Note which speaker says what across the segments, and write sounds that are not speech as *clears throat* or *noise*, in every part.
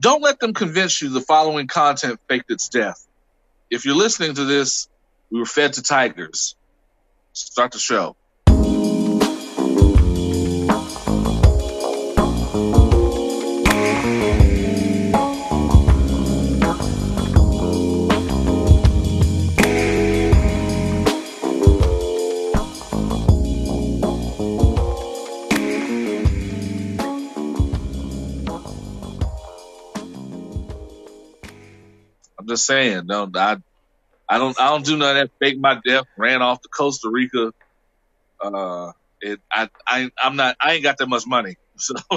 Speaker 1: Don't let them convince you the following content faked its death. If you're listening to this, we were fed to tigers. Start the show. Just saying, don't I? I don't. I don't do none of that. Fake my death. Ran off to Costa Rica. Uh, it. I. I. I'm not. I ain't got that much money. *laughs* So
Speaker 2: I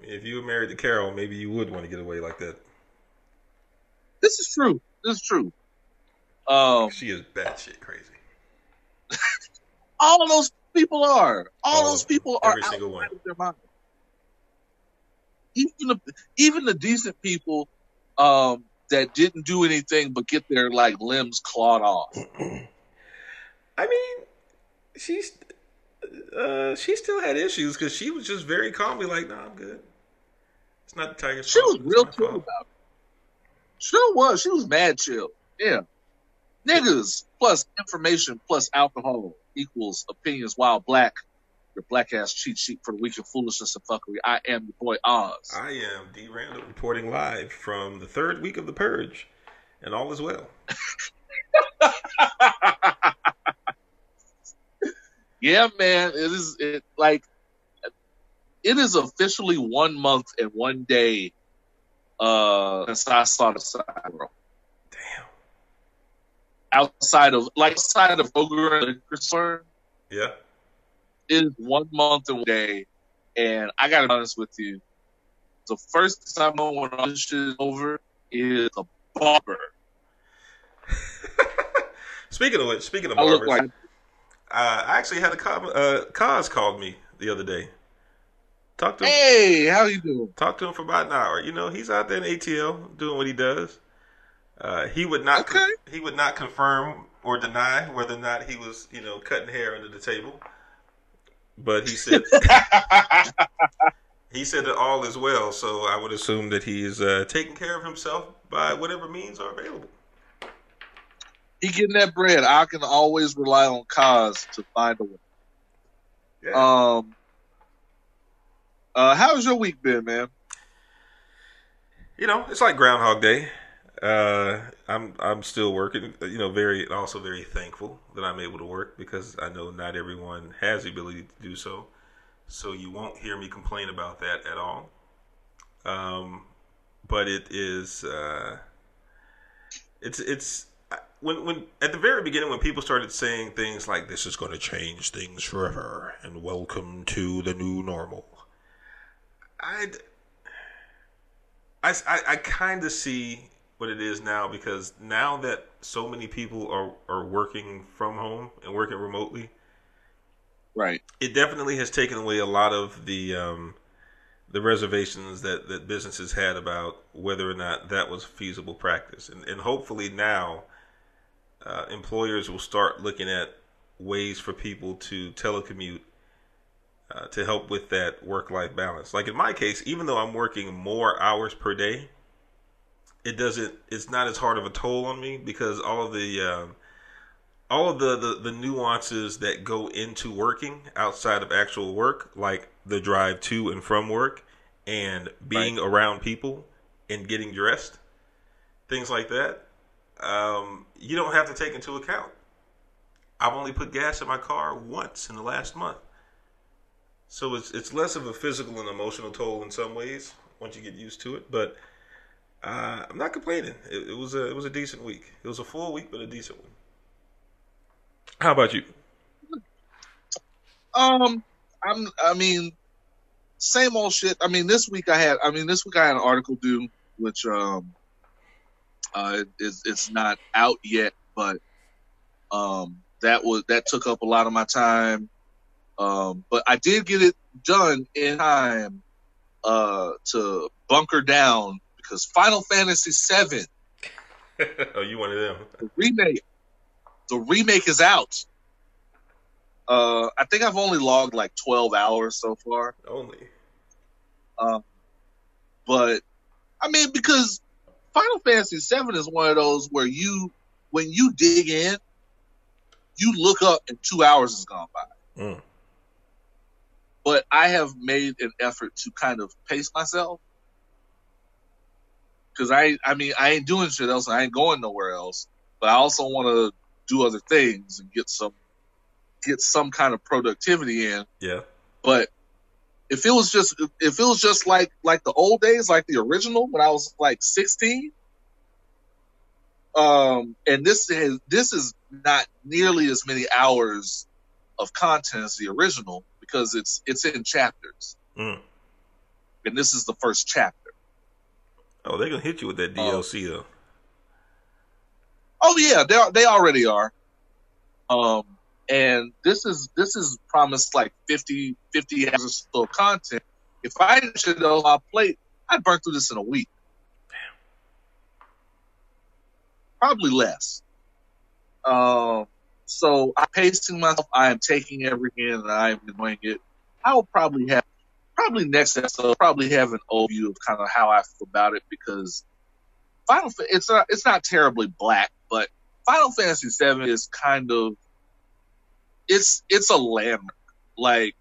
Speaker 2: mean, if you were married to Carol, maybe you would want to get away like that.
Speaker 1: this is true. This is true. Um,
Speaker 2: She is batshit crazy. *laughs*
Speaker 1: all of those people are. All
Speaker 2: All
Speaker 1: those
Speaker 2: them.
Speaker 1: people are
Speaker 2: Every single one.
Speaker 1: of their mind. Even the even the decent people um, that didn't do anything but get their like limbs clawed off. *clears throat*
Speaker 2: I mean, she's uh, she still had issues because she was just very calmly like, "No, I'm good. It's not the tiger's
Speaker 1: She was real
Speaker 2: fault."
Speaker 1: about it. Sure was. She was mad chill. Yeah. Niggas plus information plus alcohol equals opinions while black. Your black ass cheat sheet for the week of foolishness and fuckery. I am your boy Oz.
Speaker 2: I am D. Randall reporting live from the third week of the purge, and all is well. *laughs*
Speaker 1: yeah, man. It is it like it is officially one month and one day uh since I saw the side world.
Speaker 2: Damn.
Speaker 1: Outside of like outside of Ogre and Store,
Speaker 2: Yeah.
Speaker 1: Is one month day. And I gotta be honest with you. The first time I when all this shit is over is a barber. *laughs*
Speaker 2: Speaking of which, speaking of
Speaker 1: I
Speaker 2: barbers,
Speaker 1: like
Speaker 2: uh, I actually had a com- uh, Kaz called me the other day. Talked to him,
Speaker 1: Hey, how you doing?
Speaker 2: Talk to him for about an hour. You know, he's out there in ATL doing what he does. Uh, he would not
Speaker 1: Okay.
Speaker 2: he would not confirm or deny whether or not he was you know cutting hair under the table, but he said *laughs* he said that all is well. So I would assume that he's uh, taking care of himself by whatever means are available.
Speaker 1: he getting that bread. I can always rely on Kaz to find a way.
Speaker 2: Yeah.
Speaker 1: Um, uh, how's your week been, man?
Speaker 2: you know, it's like Groundhog Day. Uh, I'm I'm still working. You know, very also very thankful that I'm able to work because I know not everyone has the ability to do so. So you won't hear me complain about that at all. Um, but it is uh, it's it's when when at the very beginning when people started saying things like this is going to change things forever and welcome to the new normal. I'd I, I, I kind of see what it is now because now that so many people are, are working from home and working remotely,
Speaker 1: Right.
Speaker 2: it definitely has taken away a lot of the um, the reservations that, that businesses had about whether or not that was feasible practice. And, and hopefully now uh, employers will start looking at ways for people to telecommute uh, to help with that work life balance. Like in my case, even though I'm working more hours per day, it doesn't. It's not as hard of a toll on me because all of the um, all of the, the the nuances that go into working outside of actual work, like the drive to and from work, and being around people and getting dressed, things like that, um, you don't have to take into account. I've only put gas in my car once in the last month. So it's it's less of a physical and emotional toll in some ways once you get used to it. But uh, I'm not complaining. It, it was a it was a decent week. It was a full week, but a decent one. How about you?
Speaker 1: Um, I'm. I mean, same old shit. I mean, this week I had. I mean, this week I had an article due, which um, uh, is it's not out yet, but um, that was that took up a lot of my time. Um, but I did get it done in time uh to bunker down because Final Fantasy VII *laughs*
Speaker 2: oh, you one of them?
Speaker 1: the remake the remake is out. Uh, I think I've only logged like 12 hours so far.
Speaker 2: Only.
Speaker 1: Um, but I mean, because Final Fantasy VII is one of those where you, when you dig in, you look up and two hours has gone by.
Speaker 2: Mm.
Speaker 1: But I have made an effort to kind of pace myself. Cause I, I mean, I ain't doing shit else. I ain't going nowhere else. But I also want to do other things and get some, get some kind of productivity in.
Speaker 2: Yeah.
Speaker 1: But if it was just, if it was just like, like the old days, like the original when I was like 16, um, and this is, this is not nearly as many hours of content as the original because it's, it's in chapters.
Speaker 2: Mm.
Speaker 1: And this is the first chapter.
Speaker 2: Oh, they're gonna hit you with that DLC though.
Speaker 1: Oh yeah, they they already are. Um, and this is this is promised like 50, 50 hours of content. If I should know my plate, I'd burn through this in a week. Probably less. Um, so I'm pacing myself. I am taking every in and I am enjoying it. I will probably have probably next episode probably have an overview of kind of how I feel about it because Final it's not it's not terribly black, but Final Fantasy VII is kind of it's it's a landmark, like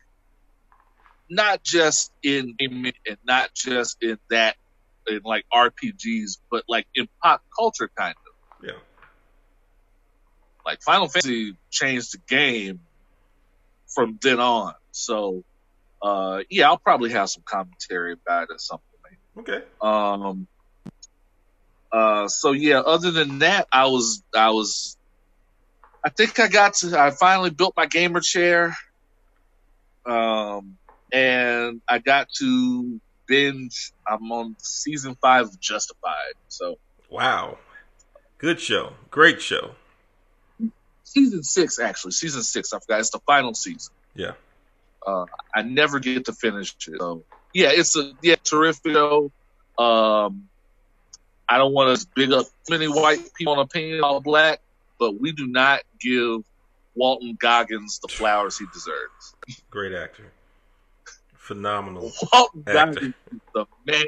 Speaker 1: not just in gaming and not just in that in like RPGs, but like in pop culture, kind of.
Speaker 2: Yeah.
Speaker 1: Like Final Fantasy changed the game from then on, so uh, yeah, I'll probably have some commentary about it or something. point.
Speaker 2: Okay.
Speaker 1: Um, uh, so yeah, other than that, I was, I was, I think I got to, I finally built my gamer chair. Um, and I got to binge, I'm on season five of Justified. So
Speaker 2: Wow. Good show. Great show.
Speaker 1: season six, actually, season six, I forgot, it's the final season.
Speaker 2: Yeah.
Speaker 1: Uh, I never get to finish it. So yeah, it's a yeah terrific show. Um, I don't want to big up many white people on opinion all black, but we do not give Walton Goggins the flowers he deserves.
Speaker 2: Great actor. Phenomenal. *laughs*
Speaker 1: Walton
Speaker 2: Actor.
Speaker 1: Goggins is the man.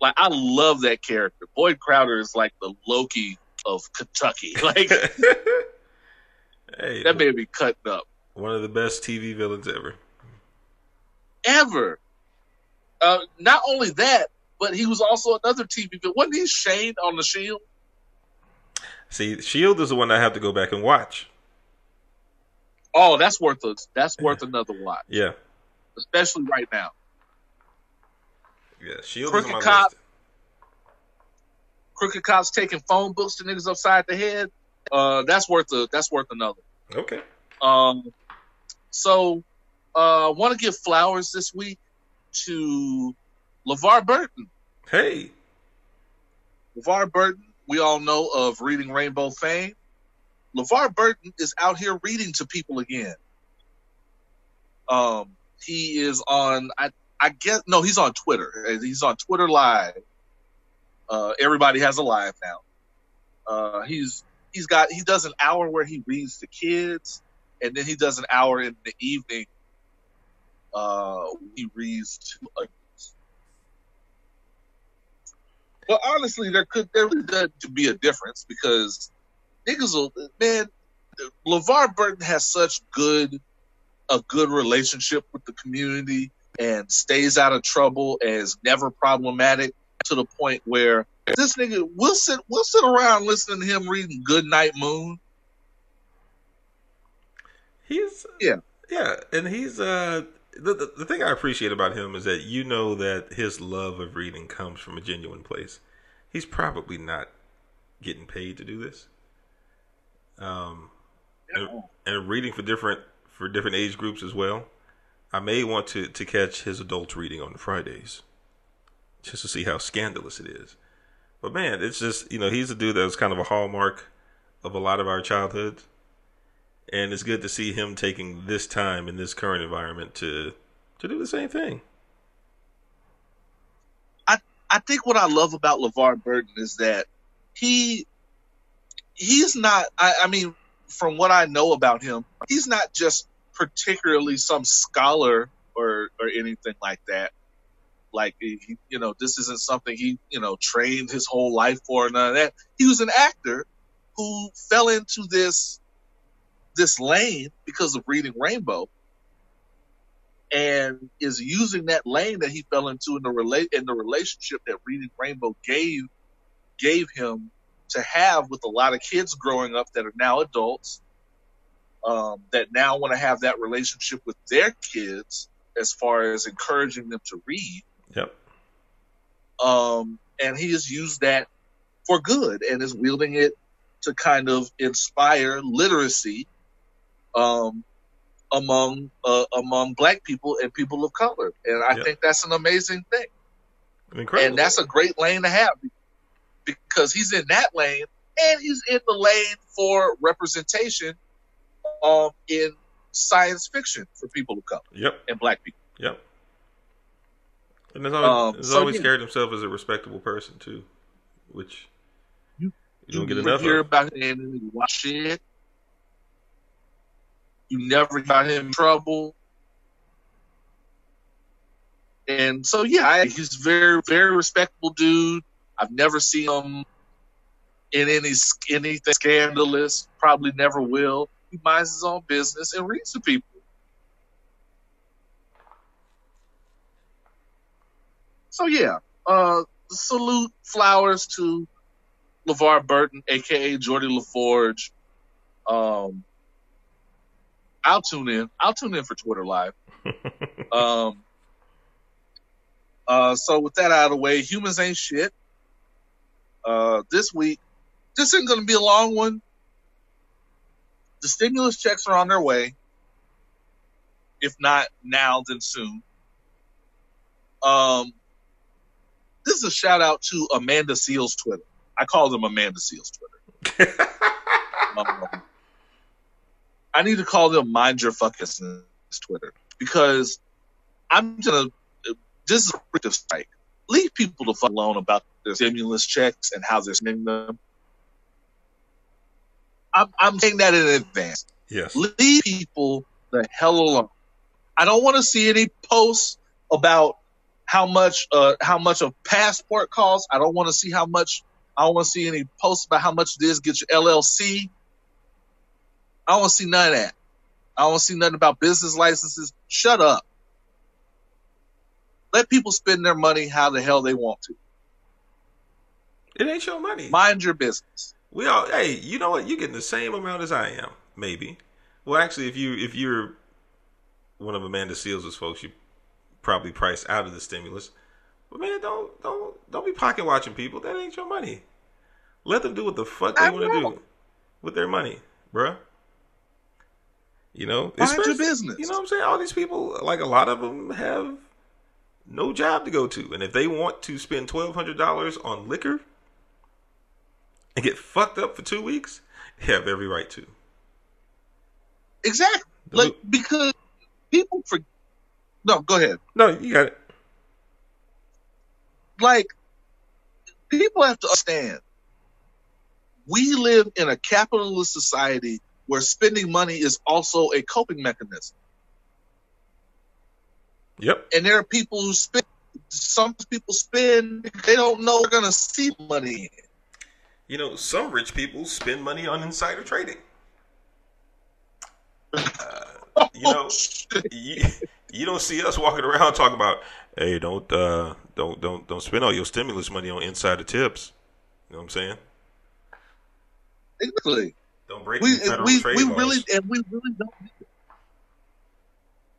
Speaker 1: Like I love that character. Boyd Crowder is like the Loki of Kentucky. *laughs* Like *laughs*
Speaker 2: hey,
Speaker 1: that made me cutting up.
Speaker 2: One of the best TV villains ever.
Speaker 1: ever. Uh, not only that, but he was also another TV. villain. wasn't he Shane on the Shield?
Speaker 2: See, Shield is the one I have to go back and watch.
Speaker 1: Oh, that's worth a that's worth another watch,
Speaker 2: Yeah.
Speaker 1: especially right now.
Speaker 2: Yeah. Shield
Speaker 1: Crooked
Speaker 2: is my
Speaker 1: Cop.
Speaker 2: list.
Speaker 1: Crooked cops taking phone books to niggas upside the head. Uh, that's worth a that's worth another.
Speaker 2: Okay.
Speaker 1: Um, so uh, I want to give flowers this week to LeVar Burton.
Speaker 2: Hey.
Speaker 1: LeVar Burton, we all know of Reading Rainbow fame. LeVar Burton is out here reading to people again. Um, he is on, I, I guess, no, he's on Twitter. He's on Twitter Live. Uh, everybody has a live now. Uh, he's, he's got, he does an hour where he reads to kids, and then he does an hour in the evening. Uh, he reads two adults. But honestly, there could there really does be a difference because niggas will man. LeVar Burton has such good a good relationship with the community and stays out of trouble and is never problematic to the point where this nigga we'll sit we'll sit around listening to him reading Good Night Moon.
Speaker 2: He's
Speaker 1: Yeah.
Speaker 2: yeah, and he's uh the, the the thing I appreciate about him is that you know that his love of reading comes from a genuine place. He's probably not getting paid to do this. Um, and, and reading for different for different age groups as well. I may want to to catch his adult reading on Fridays, just to see how scandalous it is. But man, it's just you know he's a dude that was kind of a hallmark of a lot of our childhoods, and it's good to see him taking this time in this current environment to to do the same thing.
Speaker 1: I I think what I love about LeVar Burton is that he he's not I, I mean, from what I know about him, he's not just particularly some scholar or or anything like that. Like he, you know, this isn't something he, you know, trained his whole life for. None of that. He was an actor who fell into this this lane because of reading Rainbow, and is using that lane that he fell into in the relate in the relationship that Reading Rainbow gave gave him to have with a lot of kids growing up that are now adults um, that now want to have that relationship with their kids as far as encouraging them to read.
Speaker 2: Yep.
Speaker 1: Um, and he has used that for good and is wielding it to kind of inspire literacy um, among uh, among black people and people of color. And I think that's an amazing thing.
Speaker 2: Incredible.
Speaker 1: And that's a great lane to have because he's in that lane and he's in the lane for representation um, in science fiction for people of color
Speaker 2: Yep.
Speaker 1: and black people.
Speaker 2: Yep. And has always,
Speaker 1: Um, so
Speaker 2: always
Speaker 1: yeah.
Speaker 2: carried himself as a respectable person too, which
Speaker 1: You-
Speaker 2: you don't get enough
Speaker 1: hear
Speaker 2: of.
Speaker 1: about him in watch shit. You never got him in trouble. And so, yeah, I, he's very, very respectable dude. I've never seen him in any anything scandalous. Probably never will. He minds his own business and reads to people. So yeah, uh, salute flowers to LeVar Burton, aka Geordi La Forge. Um, I'll tune in. I'll tune in for Twitter Live. *laughs* Um, uh, so with that out of the way, humans ain't shit. Uh, this week, this isn't going to be a long one. The stimulus checks are on their way. If not now, then soon. Um, this is a shout out to Amanda Seales Twitter. I call them Amanda Seales Twitter. *laughs* Um, I need to call them Mind Your Fucking Twitter because I'm gonna. This is a strike. Leave people to fuck alone about their stimulus checks and how they're spending them. I'm, I'm saying that in advance.
Speaker 2: yes.
Speaker 1: Leave people the hell alone. I don't want to see any posts about how much uh, how much a passport costs. I don't want to see how much. I don't want to see any posts about how much this gets your LLC. I don't see none of that. I don't see nothing about business licenses. Shut up. Let people spend their money how the hell they want to.
Speaker 2: It ain't your money.
Speaker 1: Mind your business.
Speaker 2: We all hey, you know what? You're getting the same amount as I am, maybe. Well, actually, if you if you're one of Amanda Seales' folks, you probably priced out of the stimulus. But man, don't don't don't be pocket watching people. That ain't your money. Let them do what the fuck they want to do with their money, bruh. You know,
Speaker 1: Mind your business.
Speaker 2: You know what I'm saying? All these people, like a lot of them, have no job to go to, and if they want to spend twelve hundred dollars on liquor and get fucked up for two weeks, they have every right to.
Speaker 1: Exactly.
Speaker 2: The
Speaker 1: Like
Speaker 2: lo-
Speaker 1: because people for no, go ahead.
Speaker 2: no, you got it.
Speaker 1: like people have to understand we live in a capitalist society where spending money is also a coping mechanism
Speaker 2: Yep.
Speaker 1: and there are people who spend some people spend they don't know they're gonna see money
Speaker 2: You know, some rich people spend money on insider trading. *laughs* Uh, you know, you, you don't see us walking around talking about, hey, don't uh, don't don't don't spend all your stimulus money on insider tips. You know what I'm saying?
Speaker 1: exactly
Speaker 2: Don't break
Speaker 1: we
Speaker 2: federal
Speaker 1: we,
Speaker 2: trade
Speaker 1: we
Speaker 2: laws.
Speaker 1: really and we really don't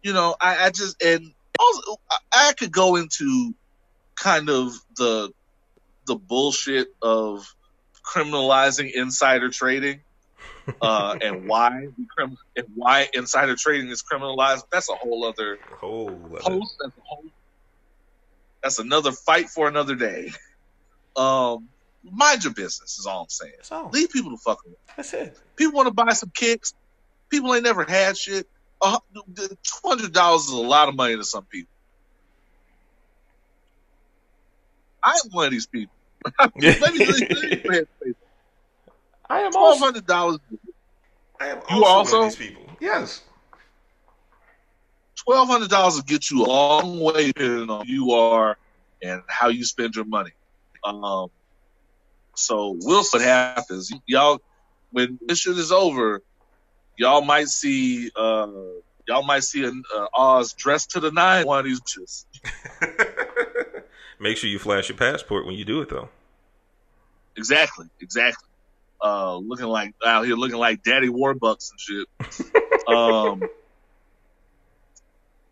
Speaker 1: you know I, I just and also I, I could go into kind of the the bullshit of criminalizing insider trading *laughs* uh, and why we crim- and why insider trading is criminalized. That's a whole other
Speaker 2: whole
Speaker 1: post. That's a whole that's another fight for another day. Um mind your business is all i'm saying
Speaker 2: all.
Speaker 1: leave people to fuck alone
Speaker 2: That's it.
Speaker 1: people want to buy some kicks. People ain't never had shit. Two hundred dollars is a lot of money to some people. I'm one of these people. *laughs* let me, let me, let me go ahead and say
Speaker 2: I am
Speaker 1: twelve
Speaker 2: also.
Speaker 1: hundred dollars.
Speaker 2: I am
Speaker 1: You
Speaker 2: also,
Speaker 1: also?
Speaker 2: one of these people. Yes.
Speaker 3: twelve hundred dollars will get you a long way depending on who you are and how you spend your money. Um, so we'll see what happens. Y'all, when this shit is over, y'all might see uh, y'all might see an uh, Oz dressed to the nine one of these bitches. *laughs*
Speaker 2: Make sure you flash your passport when you do it, though.
Speaker 3: Exactly, exactly. Uh, looking like out here, looking like Daddy Warbucks and shit. *laughs* um,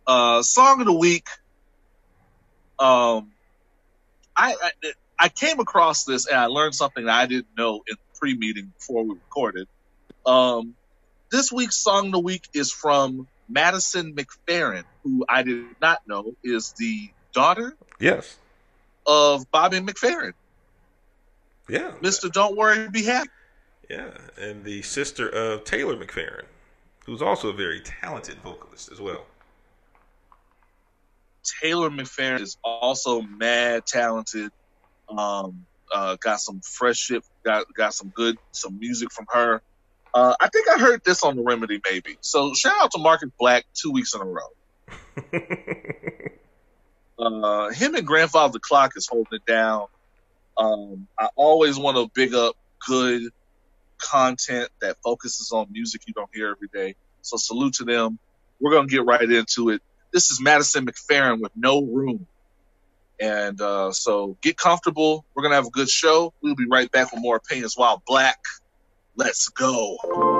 Speaker 3: uh, song of the week. Um, I, I I came across this and I learned something that I didn't know in the pre-meeting before we recorded. Um, this week's song of the week is from Madison McFerrin, who I did not know is the daughter.
Speaker 2: Yes.
Speaker 3: Of Bobby McFerrin.
Speaker 2: Yeah.
Speaker 3: Mister, don't worry, be happy.
Speaker 2: Yeah, and the sister of Taylor McFerrin, who's also a very talented vocalist as well.
Speaker 3: Taylor McFerrin is also mad talented. Um, uh, got some fresh shit. Got got some good some music from her. Uh, I think I heard this on the Remedy, maybe. So shout out to Marcus Black two weeks in a row. *laughs* uh, him and Grandfather Clock is holding it down. Um, I always want to big up good content that focuses on music you don't hear every day. So salute to them. We're gonna get right into it. This is Madison McFerrin with No Room. And uh, so get comfortable. We're going to have a good show. We'll be right back with more *Pain Opinions While Black. Let's go.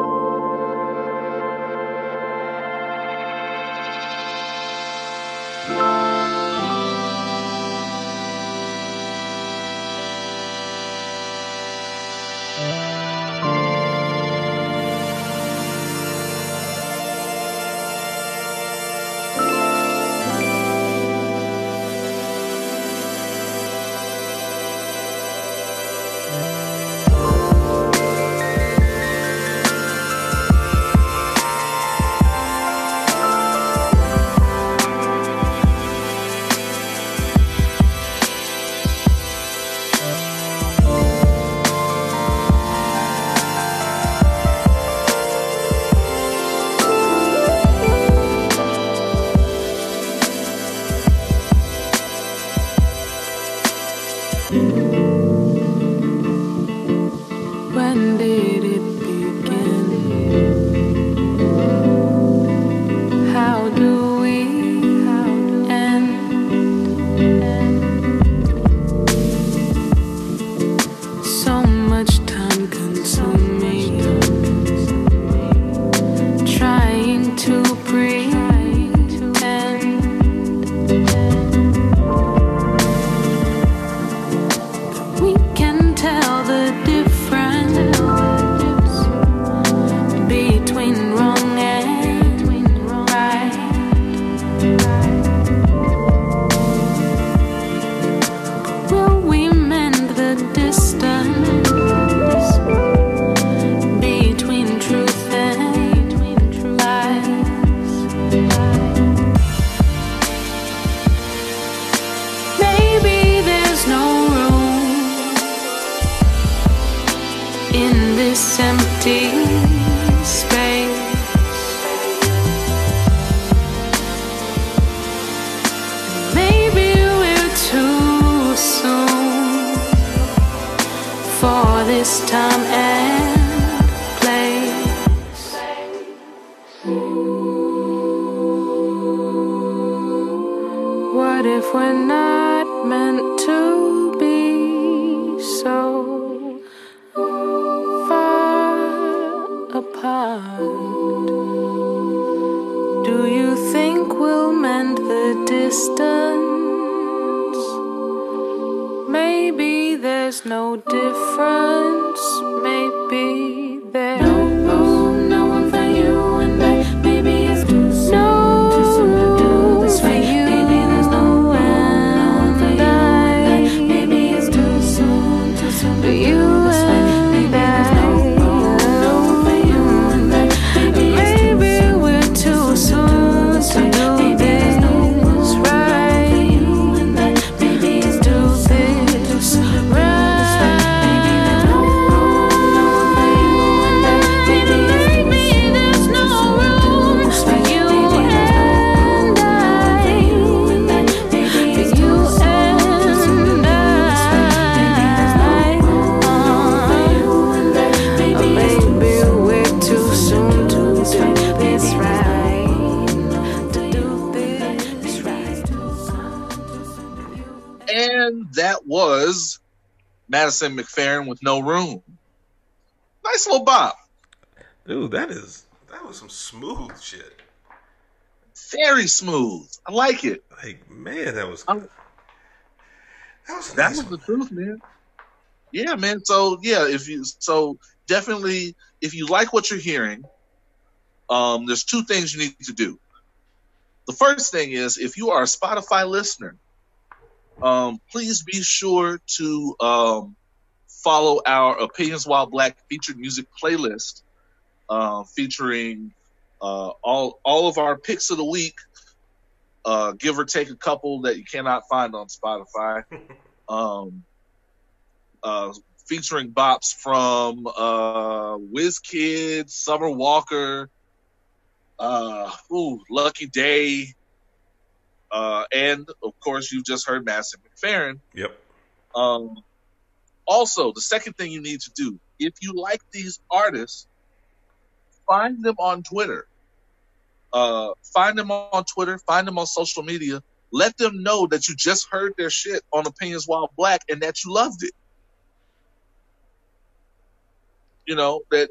Speaker 1: Madison McFerrin with no room. Nice little bop.
Speaker 2: Dude, that is that was some smooth shit.
Speaker 1: Very smooth. I like it.
Speaker 2: Like man, that was
Speaker 1: I'm-
Speaker 2: that was
Speaker 1: That
Speaker 2: nice
Speaker 1: was the truth, man. Yeah, man. So yeah, if you so definitely if you like what you're hearing, um, there's two things you need to do. The first thing is if you are a Spotify listener, um, please be sure to um, follow our Opinions While Black featured music playlist, uh, featuring uh, all all of our picks of the week, uh, give or take a couple that you cannot find on Spotify *laughs* um, uh, featuring bops from uh, WizKid, Summer Walker, uh, ooh, Lucky Daye, uh, and of course you've just heard Madison McFerrin.
Speaker 2: Yep.
Speaker 1: Um, also, the second thing you need to do, if you like these artists, find them on Twitter. Uh, find them on Twitter, find them on social media. Let them know that you just heard their shit on Opinions While Black and that you loved it. You know, that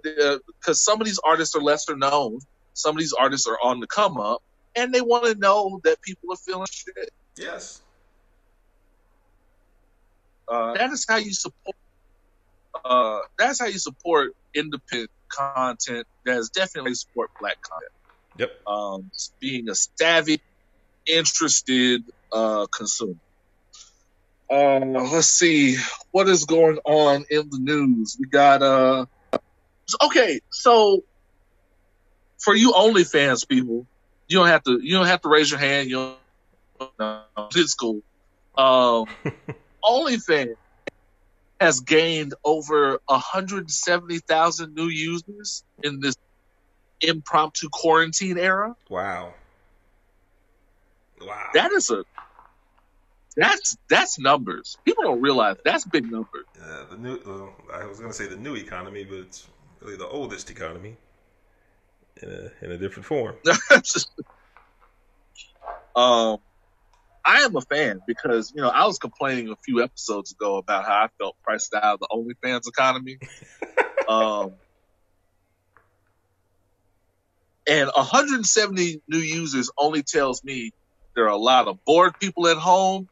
Speaker 1: because some of these artists are lesser known, some of these artists are on the come up, and they want to know that people are feeling shit.
Speaker 2: Yes.
Speaker 1: Uh, that is how you support. Uh, that's how you support independent content. That is definitely support black content.
Speaker 2: Yep.
Speaker 1: Um, being a savvy, interested uh, consumer. Uh, let's see what is going on in the news. We got uh, okay. So for you OnlyFans people, you don't have to. You don't have to raise your hand. You don't. No, it's cool. Um, *laughs* OnlyFans has gained over 170,000 new users in this impromptu quarantine era.
Speaker 2: Wow. Wow.
Speaker 1: That is a that's that's numbers. People don't realize that's big numbers.
Speaker 2: Yeah, the new, well, I was going to say the new economy, but it's really the oldest economy in a in a different form. *laughs*
Speaker 1: um, I am a fan because you know I was complaining a few episodes ago about how I felt priced out of the OnlyFans economy. *laughs* um, and 170 new users only tells me there are a lot of bored people at home,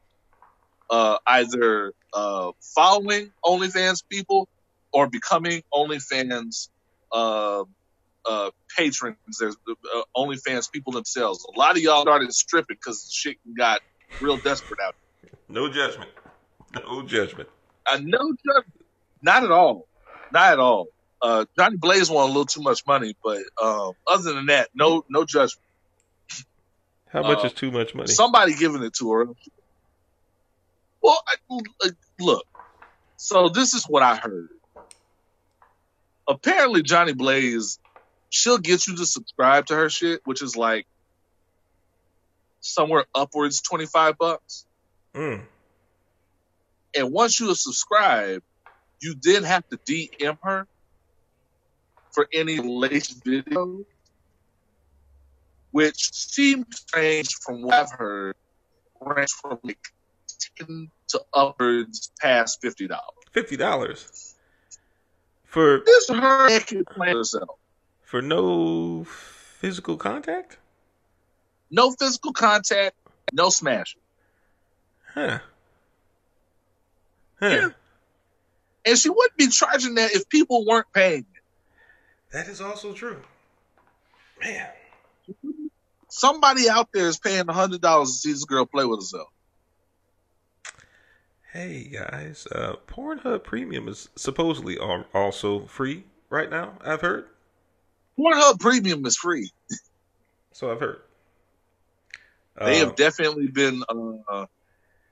Speaker 1: uh, either uh, following OnlyFans people or becoming OnlyFans uh, uh, patrons. There's uh, OnlyFans people themselves. A lot of y'all started stripping because shit got real desperate out.
Speaker 2: No judgment. No judgment.
Speaker 1: I know, not at all, not at all. Uh, Jhonni Blaze wanted a little too much money, but um, other than that, no, no judgment.
Speaker 2: How much
Speaker 1: Uh,
Speaker 2: is too much money?
Speaker 1: Somebody giving it to her. Well, I, uh, look. So this is what I heard. Apparently, Jhonni Blaze, she'll get you to subscribe to her shit, which is like somewhere upwards twenty five bucks.
Speaker 2: Mm.
Speaker 1: And once you have subscribed, you then have to DM her for any latest video, which seems strange from what I've heard, range from like ten to upwards past fifty dollars.
Speaker 2: Fifty dollars for
Speaker 1: This is her herself.
Speaker 2: for no physical contact?
Speaker 1: No physical contact, no smashing.
Speaker 2: Huh. Huh.
Speaker 1: Yeah. And she wouldn't be charging that if people weren't paying.
Speaker 2: That is also true. Man.
Speaker 1: Somebody out there is paying hundred dollars to see this girl play with herself.
Speaker 2: Hey guys, uh, Pornhub Premium is supposedly also free right now. I've heard.
Speaker 1: Pornhub Premium is free.
Speaker 2: So I've heard.
Speaker 1: They
Speaker 2: Uh,
Speaker 1: have definitely been uh,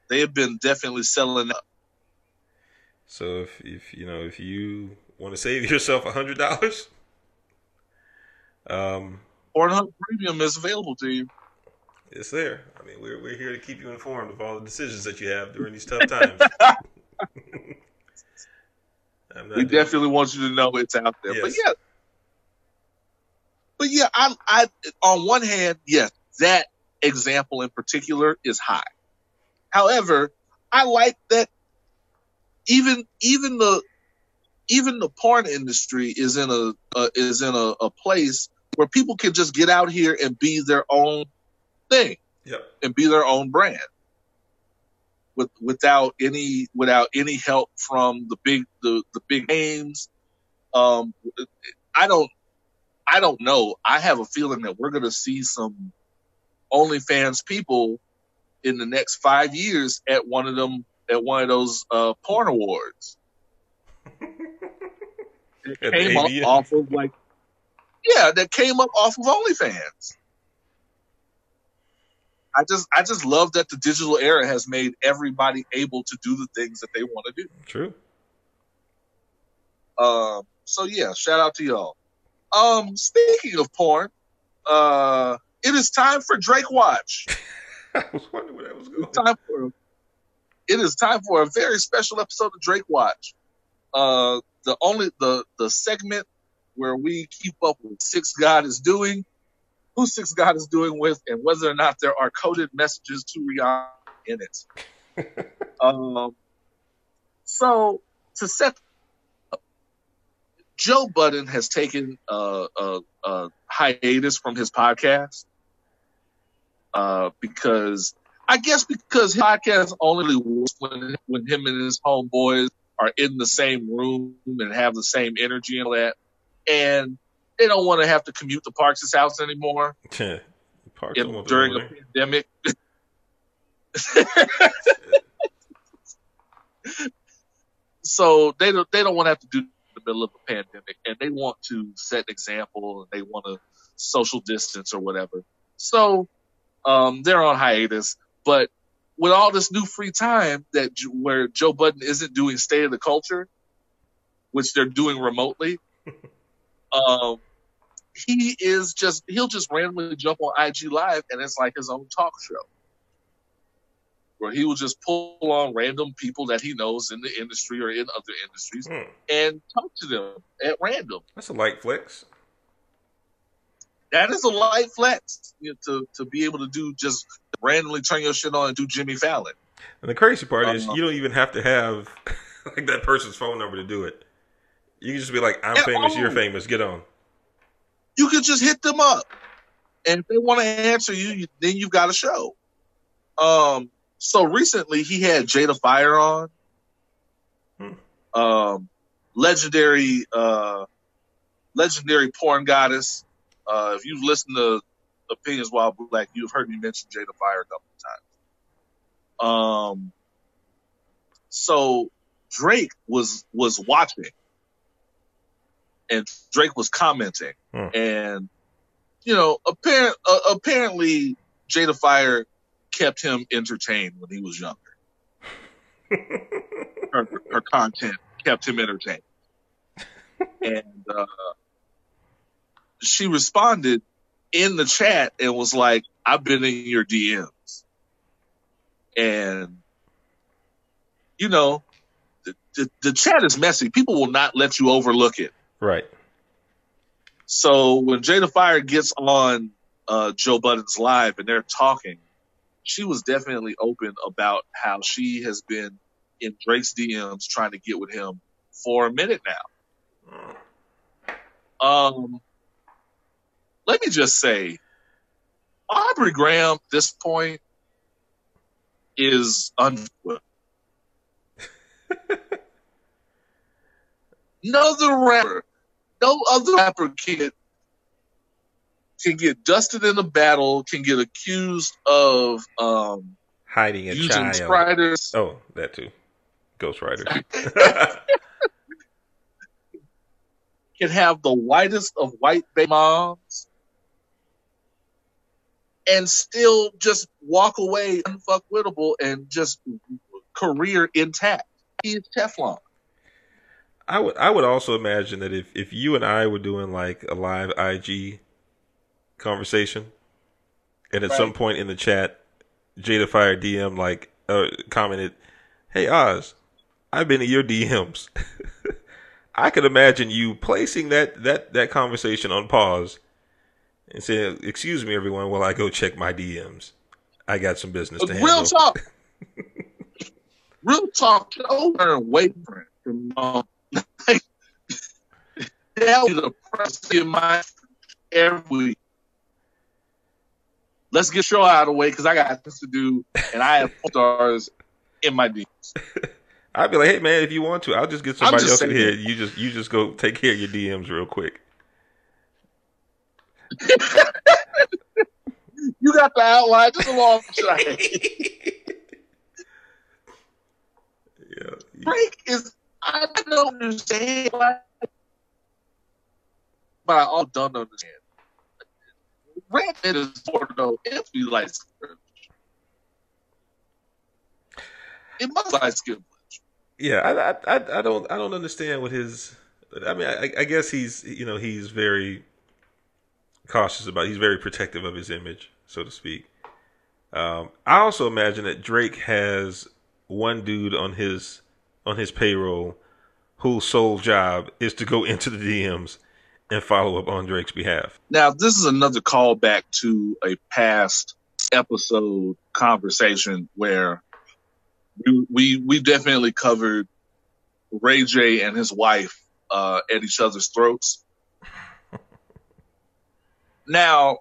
Speaker 1: they have been definitely selling out.
Speaker 2: so if if you know if you want to save *laughs* yourself a hundred dollars, um,
Speaker 1: Pornhub Premium is available to you.
Speaker 2: it's there. I mean, we're we're here to keep you informed of all the decisions that you have during these tough times. *laughs* *laughs*
Speaker 1: We definitely want you to know it's out there. But yeah. But yeah, I I on one hand, yes, that example in particular is high. However, I like that even even the even the porn industry is in a uh, is in a, a place where people can just get out here and be their own thing
Speaker 2: Yep.
Speaker 1: and be their own brand with without any without any help from the big the the big names um i don't i don't know i have a feeling that we're going to see some OnlyFans people in the next 5 years at one of them at one of those uh porn awards *laughs* it came up off of like yeah that came up off of OnlyFans I just I just love that the digital era has made everybody able to do the things that they want to do.
Speaker 2: True.
Speaker 1: Um, so yeah, shout out to y'all. Um, speaking of porn, uh, it is time for Drake Watch. *laughs*
Speaker 2: I was wondering where that was going.
Speaker 1: It's time for it is time for a very special episode of Drake Watch. Uh, the only the the segment where we keep up with Six God is doing, who Six God is doing with, and whether or not there are coded messages to Rihanna in it. *laughs* um, so to set Joe Budden has taken a, a, a hiatus from his podcast uh, because I guess because his podcast only works when when him and his homeboys are in the same room and have the same energy and all that, and they don't want to have to commute to Parks' house anymore *laughs*
Speaker 2: Yeah. Parks
Speaker 1: in- during
Speaker 2: the
Speaker 1: a pandemic. *laughs* so they don't they don't want to have to do the middle of a pandemic, and they want to set an example, and they want to social distance or whatever. So um, they're on hiatus, but with all this new free time that where Joe Budden isn't doing State of the Culture, which they're doing remotely, *laughs* um, he is just he'll just randomly jump on IG Live and it's like his own talk show. Where he will just pull on random people that he knows in the industry or in other industries
Speaker 2: Hmm.
Speaker 1: and talk to them at random.
Speaker 2: That's a light flex.
Speaker 1: That is a light flex you know, to to be able to do just randomly turn your shit on and do Jimmy Fallon.
Speaker 2: And the crazy part is
Speaker 1: Uh-huh.
Speaker 2: you don't even have to have *laughs* like that person's phone number to do it. You can just be like, I'm famous, you're
Speaker 1: oh.
Speaker 2: famous, get on.
Speaker 1: You can just hit them up, and if they want to answer you, you, then you've got a show. Um. So recently, he had Jada Fire on.
Speaker 2: Hmm.
Speaker 1: Um, legendary, uh, legendary porn goddess. Uh, if you've listened to Opinions While Black, you've heard me mention Jada Fire a couple of times. Um. So Drake was was watching, and Drake was commenting,
Speaker 2: Hmm.
Speaker 1: and you know, apparent uh, apparently Jada Fire kept him entertained when he was younger. *laughs* Her, her content kept him entertained, and uh, she responded in the chat and was like, "I've been in your DMs," and you know, the, the, the chat is messy. People will not let you overlook it.
Speaker 2: right.
Speaker 1: So when Jada Fire gets on uh, Joe Budden's live and they're talking, she was definitely open about how she has been in Drake's DMs trying to get with him for a minute now. Um, let me just say, Aubrey Graham, this point, is un. *laughs* no other rapper, no other rapper can can get dusted in a battle, can get accused of um,
Speaker 2: Hiding a
Speaker 1: using
Speaker 2: child.
Speaker 1: striders.
Speaker 2: Oh, that too. Ghost Rider. *laughs* *laughs*
Speaker 1: can have the whitest of white baby moms and still just walk away unfuckwittable and just career intact. He is Teflon.
Speaker 2: I would I would also imagine that if, if you and I were doing like a live IG conversation, and at
Speaker 1: Right.
Speaker 2: some point in the chat, Jada Fire DM like uh, commented, "Hey Oz, I've been in your DMs." *laughs* I could imagine you placing that that that conversation on pause and saying, "Excuse me, everyone, while I go check my DMs. I got some business to handle." *laughs*
Speaker 1: Real talk. real talk, her wavelength. You know, like, that was the press in my every week. Let's get show out of the way because I got this to do, and I have stars in my DMs.
Speaker 2: I'd be like, hey man, if you want to, I'll just get somebody
Speaker 1: just
Speaker 2: else in here. You just you just go take care of your DMs real quick.
Speaker 1: You got the outline just along *laughs* track.
Speaker 2: Yeah.
Speaker 1: Drake is I don't understand why, but I all don't understand. Redhead is Porto. It be like it must like skin.
Speaker 2: Yeah, I, I, I, I don't, I don't understand what his. I mean, I, I guess he's, you know, he's very cautious about. He's very protective of his image, so to speak. Um, I also imagine that Drake has one dude on his on his payroll whose sole job is to go *laughs* into the DMs and follow up on Drake's behalf.
Speaker 1: Now, this is another callback to a past episode conversation where we we, we definitely covered Ray J and his wife uh, at each other's throats. Now,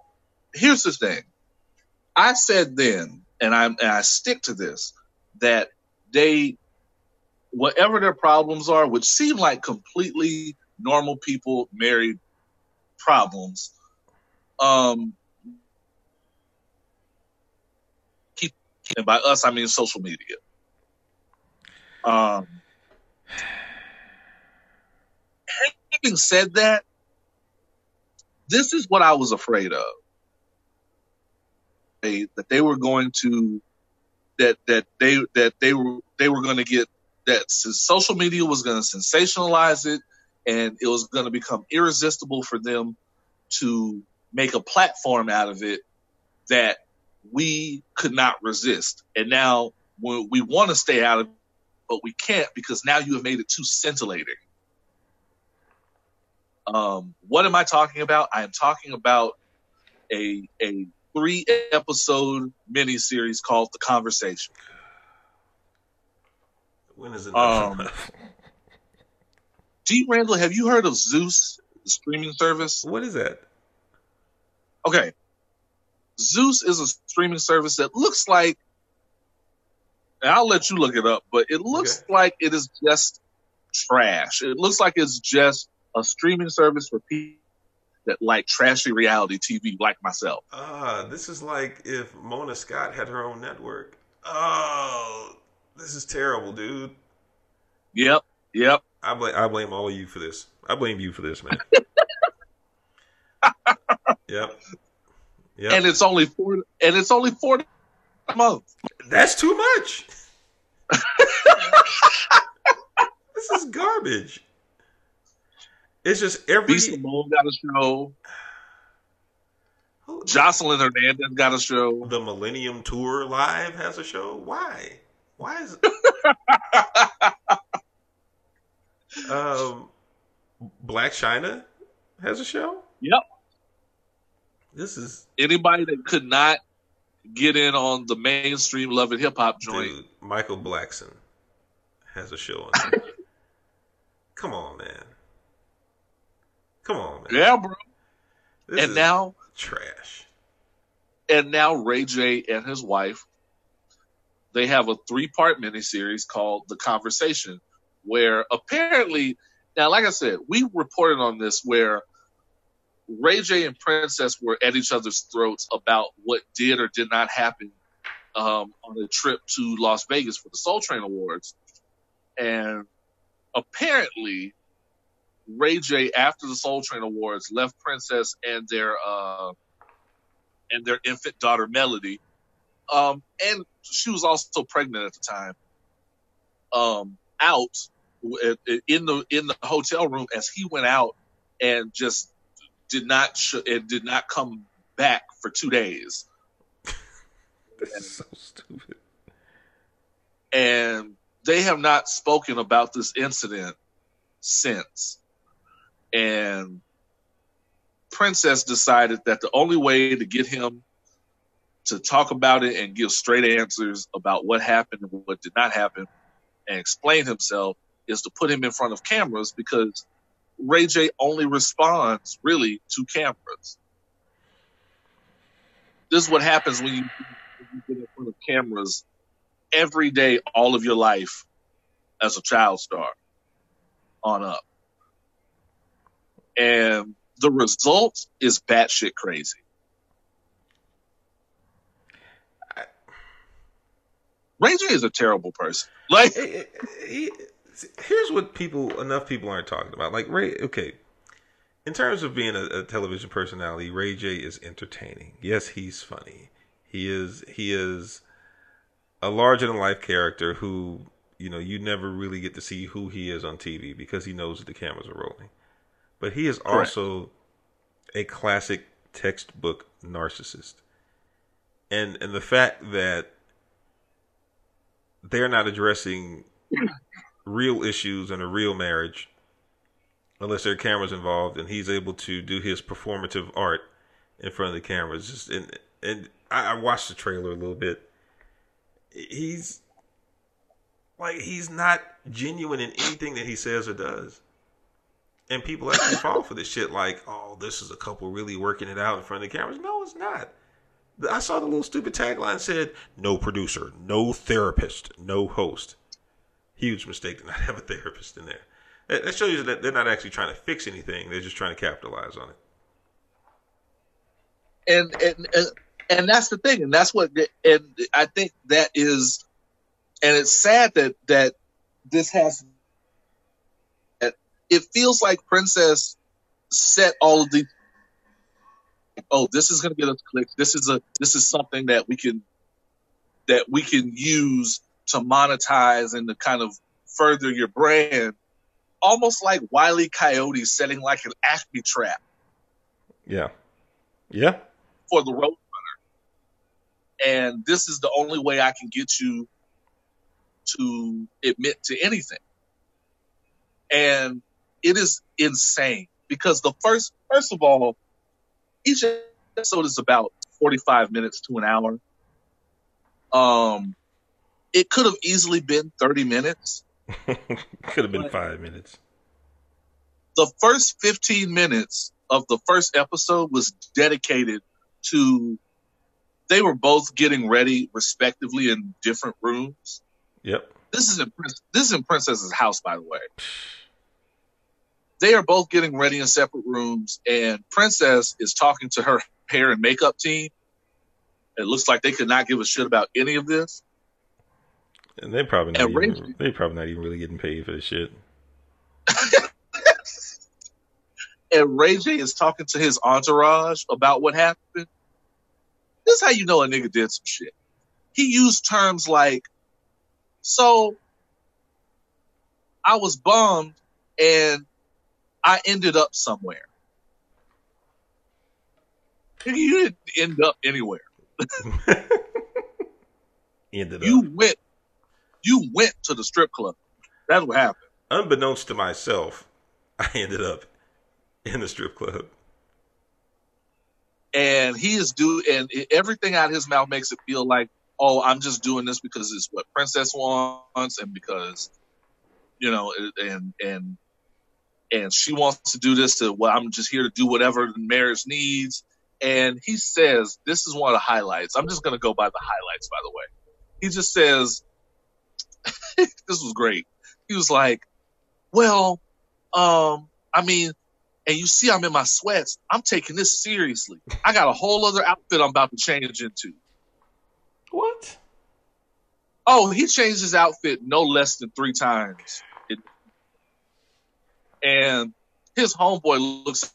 Speaker 1: here's the thing. I said then, and I and I stick to this, that they, whatever their problems are, which seem like completely normal people married problems, um, keep and by us I mean social media. Um, *sighs* having said that, this is what I was afraid of. They, that they were going to that that they that they were they were going to get that social media was going to sensationalize it and it was going to become irresistible for them to make a platform out of it that we could not resist. And now we, we want to stay out of it, but we can't because now you have made it too scintillating. Um, what am I talking about? I am talking about a a three episode miniseries called The Conversation.
Speaker 2: When is it?
Speaker 1: Um? *laughs* G. Randall, have you heard of Zeus, the streaming service?
Speaker 2: What is that?
Speaker 1: Okay. Zeus is a streaming service that looks like, and I'll let you look it up, but it looks like it is just trash. It looks like it's just a streaming service for people that like trashy reality TV like myself.
Speaker 2: Ah, this is like if Mona Scott had her own network. Oh, this is terrible, dude.
Speaker 1: Yep. Yep.
Speaker 2: I blame I blame all of you for this. I blame you for this, man. *laughs* yep. Yep.
Speaker 1: And it's only four, and it's only four a month.
Speaker 2: That's too much. *laughs* this is garbage. It's just every
Speaker 1: B. Simone got a show. Jocelyn Hernandez got a show.
Speaker 2: the Millennium Tour live has a show. Why? Why is *laughs* um Blac Chyna has a show?
Speaker 1: Yep.
Speaker 2: This is
Speaker 1: Anybody that could not get in on the mainstream love and hip hop joint.
Speaker 2: dude. Michael Blackson has a show on. *laughs* Come on, man. Come on, man.
Speaker 1: Yeah, bro.
Speaker 2: This
Speaker 1: and now
Speaker 2: trash.
Speaker 1: and now Ray J and his wife, they have a three part miniseries called The Conversation, where apparently, now, like I said, we reported on this where Ray J and Princess were at each other's throats about what did or did not happen um, on a trip to Las Vegas for the Soul Train Awards. And apparently, Ray J, after the Soul Train Awards, left Princess and their uh, and their infant daughter Melody. Um, and she was also pregnant at the time. Um, out in the in the hotel room as he went out and just did not sh- and did not come back for two days.
Speaker 2: This is so stupid.
Speaker 1: and they have not spoken about this incident since. And Princess decided that the only way to get him to talk about it and give straight answers about what happened and what did not happen and explain himself is to put him in front of cameras because Ray J only responds really to cameras. This is what happens when you, when you get in front of cameras every day, all of your life as a child star on up. And the result is batshit crazy. Ray J is a terrible person. Like,
Speaker 2: he, he, here's what people, enough people aren't talking about. Like Ray, okay, in terms of being a, a television personality, Ray J is entertaining. Yes, he's funny. He is. He is a larger than life character who you know you never really get to see who he is on TV because he knows that the cameras are rolling. But he is Correct. also a classic textbook narcissist. And and the fact that they're not addressing *clears throat* real issues in a real marriage unless there are cameras involved and he's able to do his performative art in front of the cameras just and and I, I watched the trailer a little bit he's like he's not genuine in anything that he says or does and people actually fall for this shit like oh this is a couple really working it out in front of the cameras no it's not I saw the little stupid tagline said, "No producer, no therapist, no host." Huge mistake to not have a therapist in there. That shows you that they're not actually trying to fix anything; they're just trying to capitalize on it.
Speaker 1: And and and, and that's the thing, and that's what, and I think that is, and it's sad that that this has. It feels like Princess set all of the oh, this is going to get us clicks. This is a this is something that we can that we can use to monetize and to kind of further your brand, almost like Wiley Coyote setting like an Acme trap.
Speaker 2: Yeah, yeah.
Speaker 1: For the road runner, and this is the only way I can get you to admit to anything. And it is insane because the first, first of all, each episode is about 45 minutes to an hour. Um, it could have easily been 30 minutes. *laughs*
Speaker 2: could have been five minutes.
Speaker 1: The first 15 minutes of the first episode was dedicated to they were both getting ready respectively in different rooms.
Speaker 2: Yep.
Speaker 1: This is in this is in Princess's house, by the way. *sighs* *laughs* They are both getting ready in separate rooms, and Princess is talking to her hair and makeup team. It looks like they could not give a shit about any of this.
Speaker 2: And they probably not even, they probably not even really getting paid for this shit. *laughs*
Speaker 1: and Ray J is talking to his entourage about what happened. This is how you know a nigga did some shit. He used terms like, so I was bummed and I ended up somewhere. You didn't end up anywhere. *laughs*
Speaker 2: ended
Speaker 1: you up. went. You went to the strip club. That's what happened.
Speaker 2: Unbeknownst to myself, I *laughs* ended up in the strip club.
Speaker 1: And he is do and everything out of his mouth makes it feel like, oh, I'm just doing this because it's what Princess wants, and because you know, and and and she wants to do this to well i'm just here to do whatever the marriage needs. And he says this is one of the highlights. I'm just going to go by the highlights by the way. He just says *laughs* this was great. He was like well um i mean and you see i'm in my sweats. I'm taking this seriously. I got a whole other outfit i'm about to change into.
Speaker 2: What?
Speaker 1: Oh he changed his outfit no less than three times and his homeboy looks.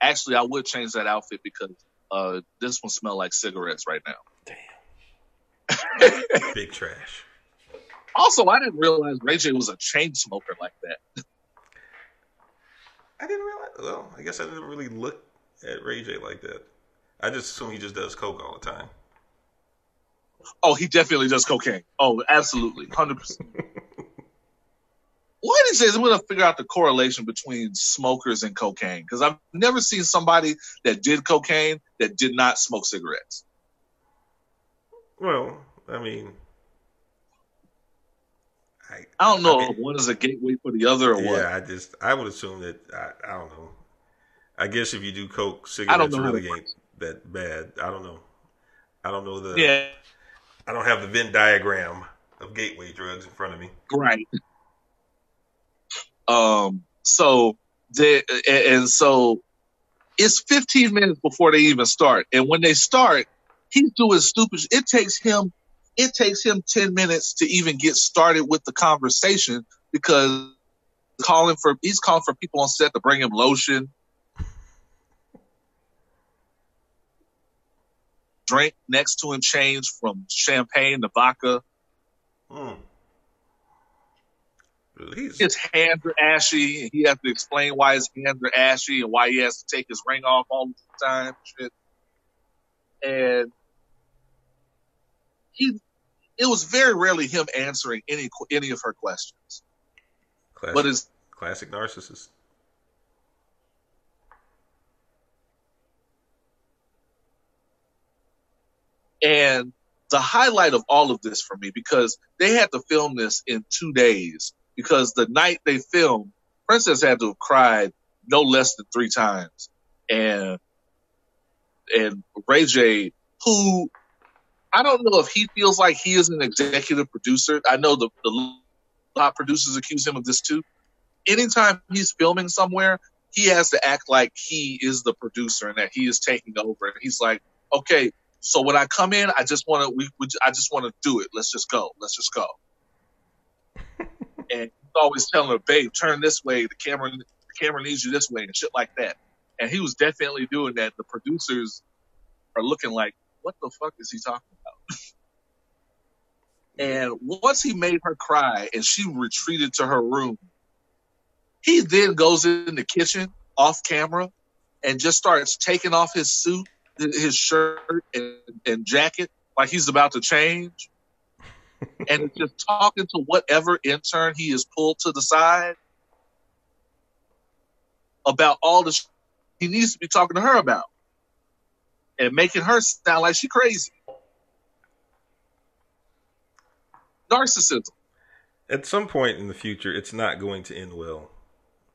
Speaker 1: Actually, I would change that outfit because uh, this one smell like cigarettes right now.
Speaker 2: Damn. *laughs* Big trash.
Speaker 1: Also, I didn't realize Ray J was a chain smoker like that.
Speaker 2: I didn't realize. Well, I guess I didn't really look at Ray J like that. I just assume he just does coke all the time.
Speaker 1: Oh, he definitely does cocaine. Oh, absolutely, hundred percent. *laughs* One of these I'm going to figure out the correlation between smokers and cocaine because I've never seen somebody that did cocaine that did not smoke cigarettes.
Speaker 2: Well, I mean,
Speaker 1: I, I don't know I mean, one is a gateway for the other or
Speaker 2: yeah,
Speaker 1: what.
Speaker 2: Yeah, I just I would assume that I, I don't know. I guess if you do coke, cigarettes really ain't that bad. I don't know. I don't know the.
Speaker 1: Yeah.
Speaker 2: I don't have the Venn diagram of gateway drugs in front of me.
Speaker 1: Right. Um. So the and so it's 15 minutes before they even start, and when they start, he's doing stupid. It takes him. It takes him 10 minutes to even get started with the conversation because calling for he's calling for people on set to bring him lotion drink next to him changed from champagne to vodka. His hands are ashy. He has to explain why his hands are ashy and why he has to take his ring off all the time. Shit. And he, it was very rarely him answering any any of her questions.
Speaker 2: Classic, but his classic narcissist.
Speaker 1: And the highlight of all of this for me, because they had to film this in two days, because the night they filmed, Princess had to have cried no less than three times. And, and Ray J, who I don't know if he feels like he is an executive producer. I know the, the top producers accuse him of this too. Anytime he's filming somewhere, he has to act like he is the producer and that he is taking over. And he's like, okay, so when I come in, I just want to, we, we, I just want to do it. Let's just go. Let's just go. And he's always telling her, babe, turn this way. The camera, the camera needs you this way and shit like that. And he was definitely doing that. The producers are looking like, what the fuck is he talking about? *laughs* and once he made her cry and she retreated to her room, he then goes in the kitchen off camera and just starts taking off his suit his shirt and, and jacket like he's about to change, and just talking to whatever intern he is pulled to the side about all the sh- he needs to be talking to her about, and making her sound like she crazy. Narcissism.
Speaker 2: At some point in the future, it's not going to end well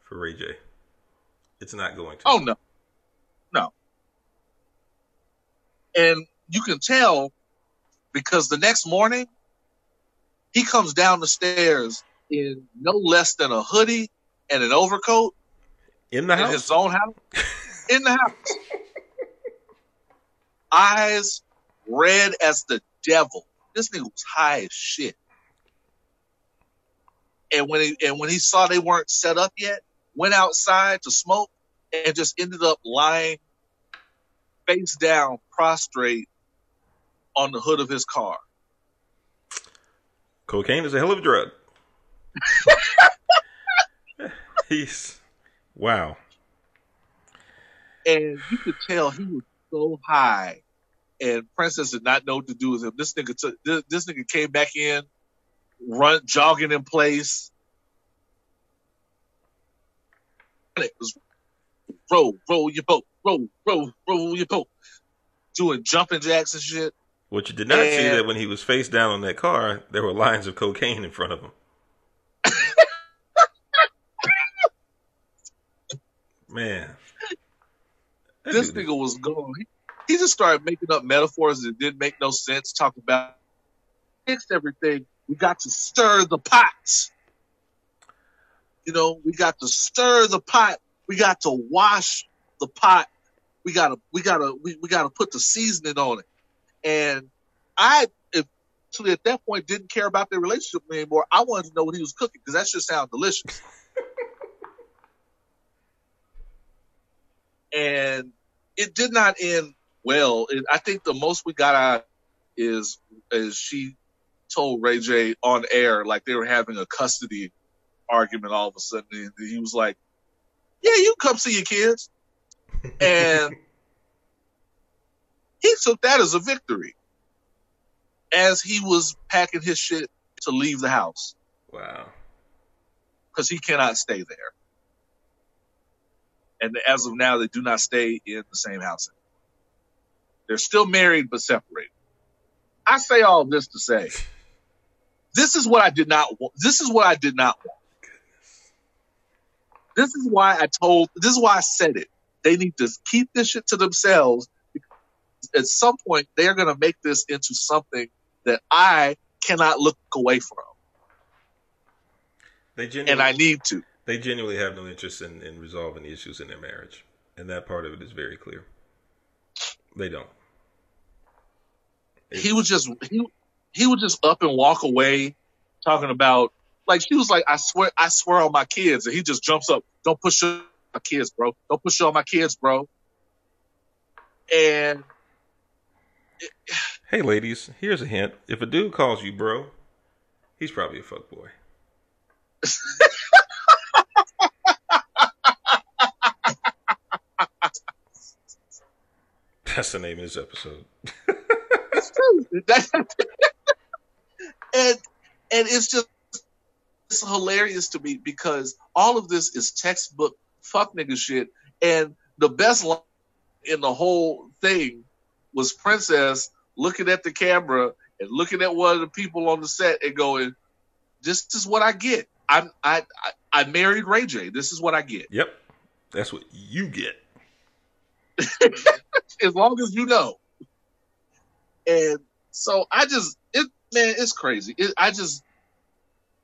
Speaker 2: for Ray J. It's not going to.
Speaker 1: Oh no, no. And you can tell because the next morning he comes down the stairs in no less than a hoodie and an overcoat
Speaker 2: in the in house,
Speaker 1: his own house, in the house. *laughs* Eyes red as the devil. This nigga was high as shit. And when he and when he saw they weren't set up yet, went outside to smoke and just ended up lying face down, prostrate on the hood of his car.
Speaker 2: Cocaine is a hell of a drug. He's wow.
Speaker 1: And you could tell he was so high, and Princess did not know what to do with him. This nigga took this, this nigga came back in, run jogging in place. It was roll, roll your boat, roll, roll, roll your boat, doing jumping jacks and shit.
Speaker 2: What you did not and, see that when he was face down on that car, there were lines of cocaine in front of him. *laughs* Man,
Speaker 1: this nigga was gone. He, he just started making up metaphors that didn't make no sense. Talking about fixed everything. We got to stir the pots. You know, we got to stir the pot. We got to wash the pot we gotta we gotta we, we gotta put the seasoning on it. And I actually at that point didn't care about their relationship anymore. I wanted to know what he was cooking because that just sounds delicious. *laughs* and it did not end well. It, I think the most we got out is is she told Ray J on air like they were having a custody argument all of a sudden. And he was like, "Yeah, you come see your kids." *laughs* and he took that as a victory as he was packing his shit to leave the house.
Speaker 2: Wow.
Speaker 1: Because he cannot stay there. And as of now, they do not stay in the same house. They're still married but separated. I say all this to say *laughs* This is what I did not want. This is what I did not want. This is why I told. This is why I said it. They need to keep this shit to themselves. At some point, they are going to make this into something that I cannot look away from.
Speaker 2: They
Speaker 1: and I need to.
Speaker 2: they genuinely have no interest in, in resolving the issues in their marriage, and that part of it is very clear. They don't.
Speaker 1: He was just he he would just up and walk away, talking about like she was like, I swear, I swear on my kids, and he just jumps up. Don't push on my kids, bro. Don't push on my kids, bro. And
Speaker 2: Hey, ladies, here's a hint. If a dude calls you bro, he's probably a fuck boy. *laughs* That's the name of this episode.
Speaker 1: it's true. And and it's just it's hilarious to me because all of this is textbook fuck nigga shit, and the best line in the whole thing was Princess looking at the camera and looking at one of the people on the set and going, "This is what I get. I'm I I, I married Ray J. This is what I get.
Speaker 2: Yep. That's what you get. *laughs*
Speaker 1: as long as you know." And so I just it man, it's crazy. It, I just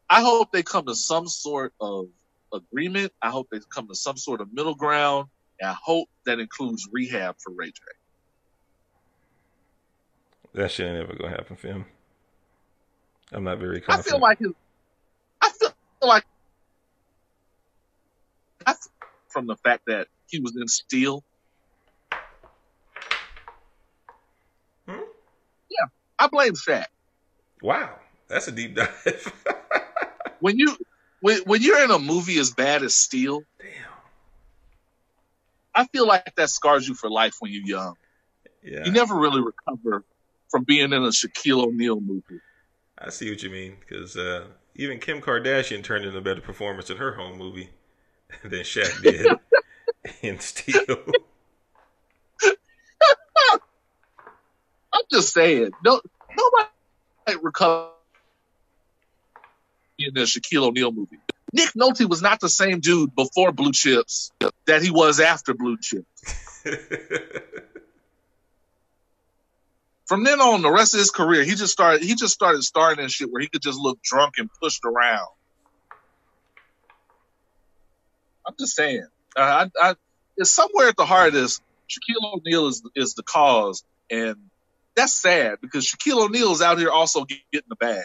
Speaker 1: I hope they come to some sort of agreement. I hope they come to some sort of middle ground. And I hope that includes rehab for Ray J.
Speaker 2: That shit ain't ever gonna happen for him. I'm not very confident.
Speaker 1: I feel like his, I feel like I feel from the fact that he was in Steel.
Speaker 2: Hmm?
Speaker 1: Yeah, I blame Shaq.
Speaker 2: wow, that's a deep *laughs* dive.
Speaker 1: When you when when you're in a movie as bad as Steel,
Speaker 2: Damn.
Speaker 1: I feel like that scars you for life when you're young.
Speaker 2: Yeah.
Speaker 1: You never really recover from being in a Shaquille O'Neal movie.
Speaker 2: I see what you mean because uh, even Kim Kardashian turned in a better performance in her home movie *laughs* than Shaq did *laughs* in Steel.
Speaker 1: I'm just saying, no, nobody might recover in the Shaquille O'Neal movie. Nick Nolte was not the same dude before Blue Chips that he was after Blue Chips. *laughs* From then on, the rest of his career, he just started. He just started starting in shit where he could just look drunk and pushed around. I'm just saying. Uh, I, I, it's somewhere at the heart of this. Shaquille O'Neal is is the cause, and that's sad because Shaquille O'Neal is out here also get- getting the bag.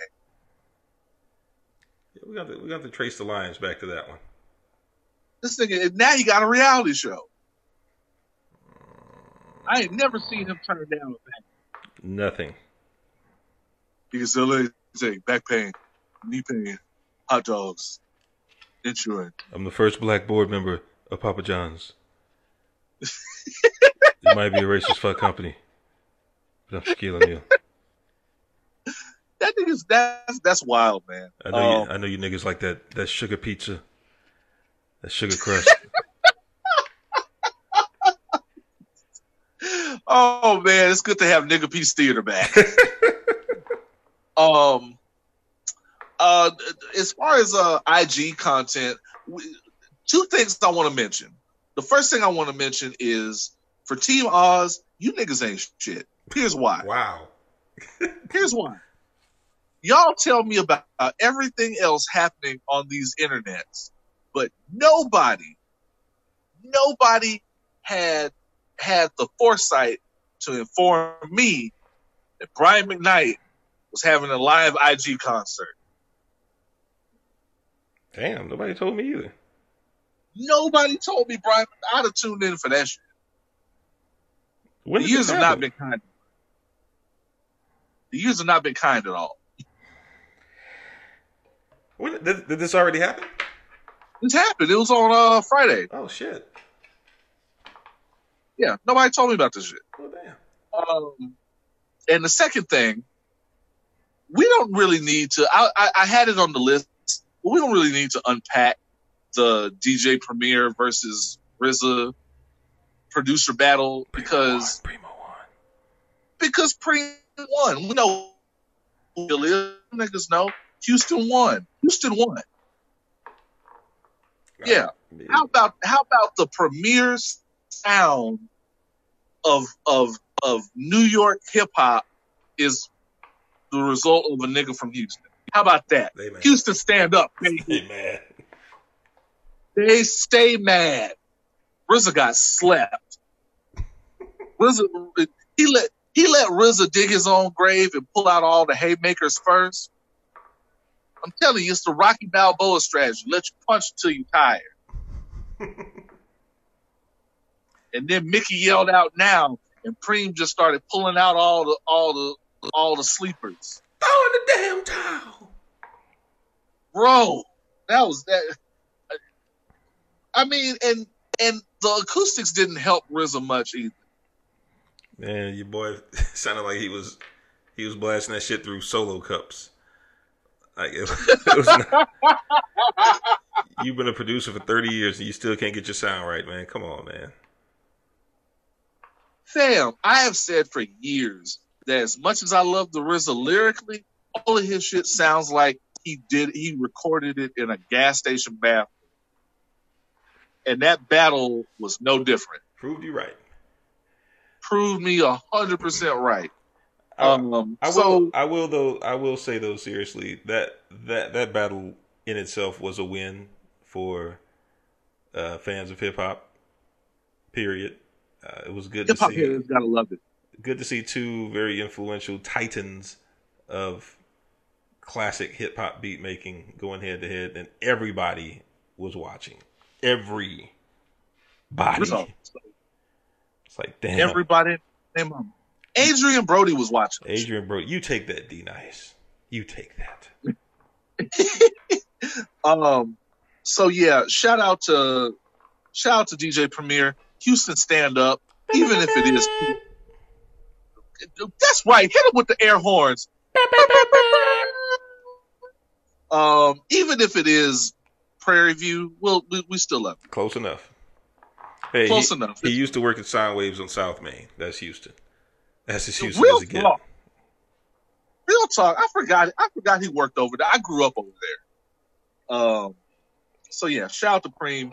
Speaker 2: Yeah, we got to we got to trace the lines back to that one.
Speaker 1: This nigga now he got a reality show. I ain't never seen him turn down a bag.
Speaker 2: Nothing.
Speaker 1: He can still say back pain, knee pain, hot dogs, insurance.
Speaker 2: I'm the first black board member of Papa John's. it might be a racist fuck company, but I'm Shaquille O'Neal.
Speaker 1: That nigga's that's that's wild, man.
Speaker 2: I know
Speaker 1: Um,
Speaker 2: you. I know you niggas like that. That sugar pizza. That sugar crust.
Speaker 1: Oh man, it's good to have nigga piece theater back. *laughs* um, uh, as far as uh IG content, we, two things I want to mention. The first thing I want to mention is for Team Oz, you niggas ain't shit. Here's why.
Speaker 2: wow. *laughs*
Speaker 1: Here's why. Y'all tell me about uh, everything else happening on these internets, but nobody, nobody had had the foresight to inform me that Brian McKnight was having a live IG concert.
Speaker 2: Damn. Nobody told me either.
Speaker 1: Nobody told me Brian. I'd have tuned in for that shit.
Speaker 2: When
Speaker 1: The years have not been kind. The years have not been kind at all.
Speaker 2: When, did, did this already happen?
Speaker 1: This happened. It was on uh, Friday.
Speaker 2: Oh shit.
Speaker 1: Yeah, nobody told me about this shit.
Speaker 2: Oh damn.
Speaker 1: Um, and the second thing, we don't really need to. I, I, I had it on the list, but we don't really need to unpack the DJ Premier versus RZA producer battle because
Speaker 2: Primo won.
Speaker 1: because Pre won. We know who it is. Niggas know. Houston won. Houston won. Yeah. How about how about the premier sound of of of New York hip hop is the result of a nigga from Houston? How about that?
Speaker 2: Amen.
Speaker 1: Houston stand up, baby.
Speaker 2: Amen.
Speaker 1: They stay mad. RZA got slapped. RZA, he let he let RZA dig his own grave and pull out all the haymakers first. I'm telling you, it's the Rocky Balboa strategy. Let you punch until you tired. *laughs* and then Mickey yelled out now, and Preem just started pulling out all the all the all the sleepers.
Speaker 2: Throw in the damn towel.
Speaker 1: Bro, that was that. I mean, and and the acoustics didn't help RZA much either.
Speaker 2: Man, your boy *laughs* sounded like he was he was blasting that shit through solo cups. Like it, *laughs* it was not, *laughs* you've been a producer for thirty years and you still can't get your sound right, man. Come on, man.
Speaker 1: Fam, I have said for years that as much as I love the RZA lyrically, all of his shit sounds like he did he recorded it in a gas station bathroom. And that battle was no different.
Speaker 2: Proved you right.
Speaker 1: Proved me a hundred percent right.
Speaker 2: I,
Speaker 1: Um,
Speaker 2: I will.
Speaker 1: so
Speaker 2: I will though. I will say though seriously that that that battle in itself was a win for uh, fans of hip hop. Period. Uh, it was good
Speaker 1: hip
Speaker 2: to see.
Speaker 1: gotta love it.
Speaker 2: Good to see two very influential titans of classic hip hop beat making going head to head, and everybody was watching. Everybody.
Speaker 1: So,
Speaker 2: It's like damn.
Speaker 1: everybody, them. Adrien Brody was watching.
Speaker 2: Adrien, Brody, you take that, D-Nice. You take that. *laughs*
Speaker 1: Um, so yeah, shout out to shout out to DJ Premier, Houston stand up, even if it is. That's right. Hit him with the air horns. Um, even if it is Prairie View, well, we, we still love it.
Speaker 2: Close enough. Hey,
Speaker 1: Close
Speaker 2: he,
Speaker 1: enough.
Speaker 2: He used to work at Sound Waves on South Main. That's Houston. That's as Houston
Speaker 1: Real
Speaker 2: as it gets.
Speaker 1: talk. Real talk. I forgot. I forgot he worked over there. I grew up over there. Um. So yeah, shout out to Preem.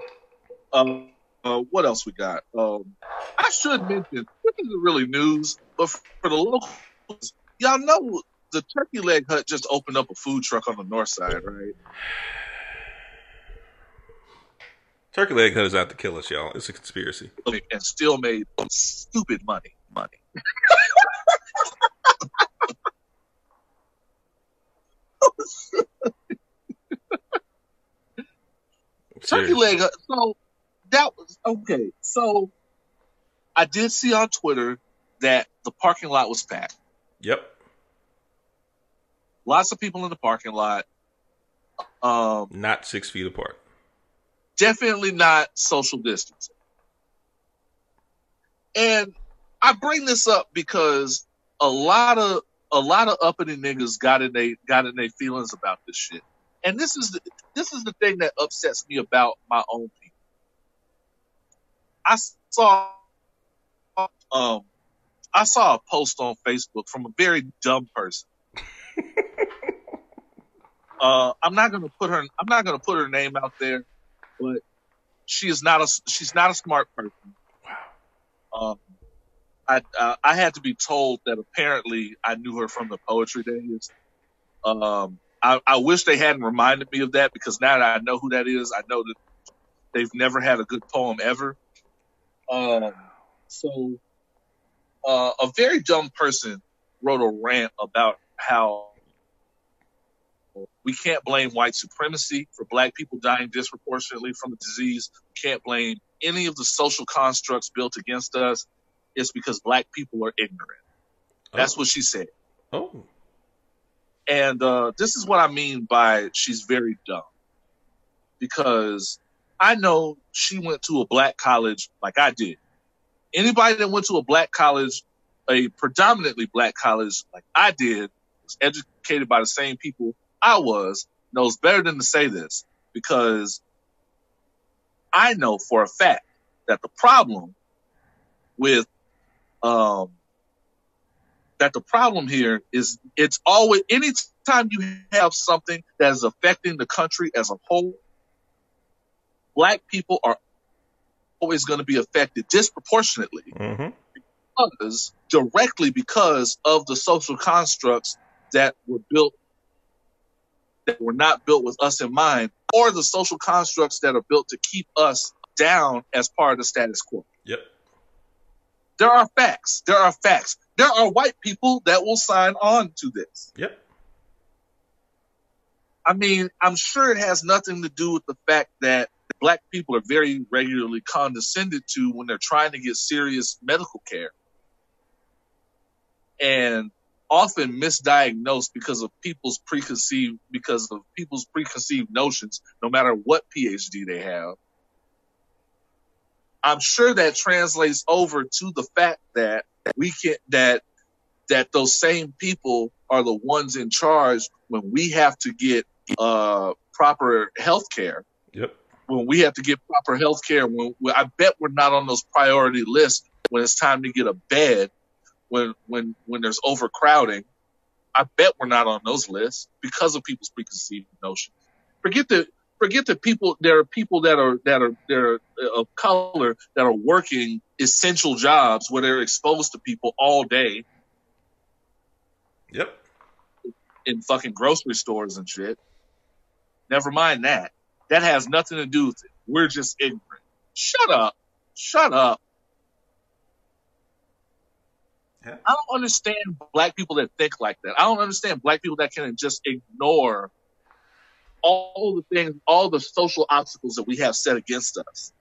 Speaker 1: Um. Uh, what else we got? Um. I should mention this isn't really news, but for the locals, y'all know the Turkey Leg Hut just opened up a food truck on the north side, right?
Speaker 2: Turkey Leg Hut is out to kill us, y'all. It's a conspiracy.
Speaker 1: And still made stupid money. Money. *laughs* Turkey leg. uh, So that was okay. So I did see on Twitter that the parking lot was packed.
Speaker 2: Yep.
Speaker 1: Lots of people in the parking lot. Um,
Speaker 2: Not six feet apart.
Speaker 1: definitely not social distancing. And I bring this up because a lot of a lot of uppity niggas got in they got in their feelings about this shit. And this is the, this is the thing that upsets me about my own people. I saw um I saw a post on Facebook from a very dumb person. *laughs* uh, I'm not gonna put her I'm not gonna put her name out there, but she is not a she's not a smart person. Um, I uh, I had to be told that apparently I knew her from the poetry days. Um, I, I wish they hadn't reminded me of that because now that I know who that is, I know that they've never had a good poem ever. Um, so uh, a very dumb person wrote a rant about how we can't blame white supremacy for black people dying disproportionately from the disease. We can't blame any of the social constructs built against us. It's because black people are ignorant. That's
Speaker 2: oh.
Speaker 1: what she said.
Speaker 2: Oh.
Speaker 1: And uh, this is what I mean by she's very dumb. Because I know she went to a black college like I did. Anybody that went to a black college, a predominantly black college like I did, was educated by the same people I was, knows better than to say this. Because I know for a fact that the problem with um, that the problem here is it's always anytime you have something that is affecting the country as a whole, black people are always going to be affected disproportionately
Speaker 2: Mm-hmm.
Speaker 1: because directly because of the social constructs that were built that were not built with us in mind or the social constructs that are built to keep us down as part of the status quo
Speaker 2: Yep.
Speaker 1: there are facts there are facts there are white people that will sign on to this
Speaker 2: Yep.
Speaker 1: I mean, I'm sure it has nothing to do with the fact that black people are very regularly condescended to when they're trying to get serious medical care and often misdiagnosed because of people's preconceived because of people's preconceived notions no matter what PhD they have. I'm sure that translates over to the fact that we can that that those same people are the ones in charge when we have to get uh, proper health care,
Speaker 2: Yep.
Speaker 1: When we have to get proper health care, when, when I bet we're not on those priority lists when it's time to get a bed, when when when there's overcrowding. I bet we're not on those lists because of people's preconceived notions. Forget the forget the people. There are people that are that are that are uh, of color that are working essential jobs where they're exposed to people all day
Speaker 2: Yep.
Speaker 1: in fucking grocery stores and shit. Never mind that. That has nothing to do with it. We're just ignorant. Shut up. Shut up.
Speaker 2: Yeah.
Speaker 1: I don't understand black people that think like that. I don't understand black people that can just ignore all the things, all the social obstacles that we have set against us.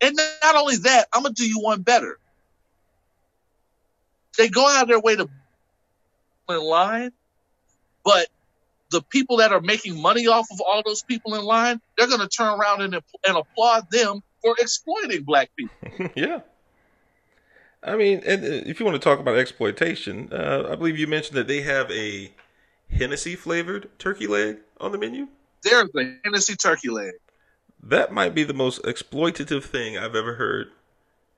Speaker 1: And not only that, I'm gonna do you one better. They go out of their way to in line, but the people that are making money off of all those people in line, they're going to turn around and, and applaud them for exploiting black people. *laughs*
Speaker 2: yeah. I mean, and uh, if you want to talk about exploitation, uh, I believe you mentioned that they have a Hennessy flavored turkey leg on the menu.
Speaker 1: There's a Hennessy turkey leg.
Speaker 2: That might be the most exploitative thing I've ever heard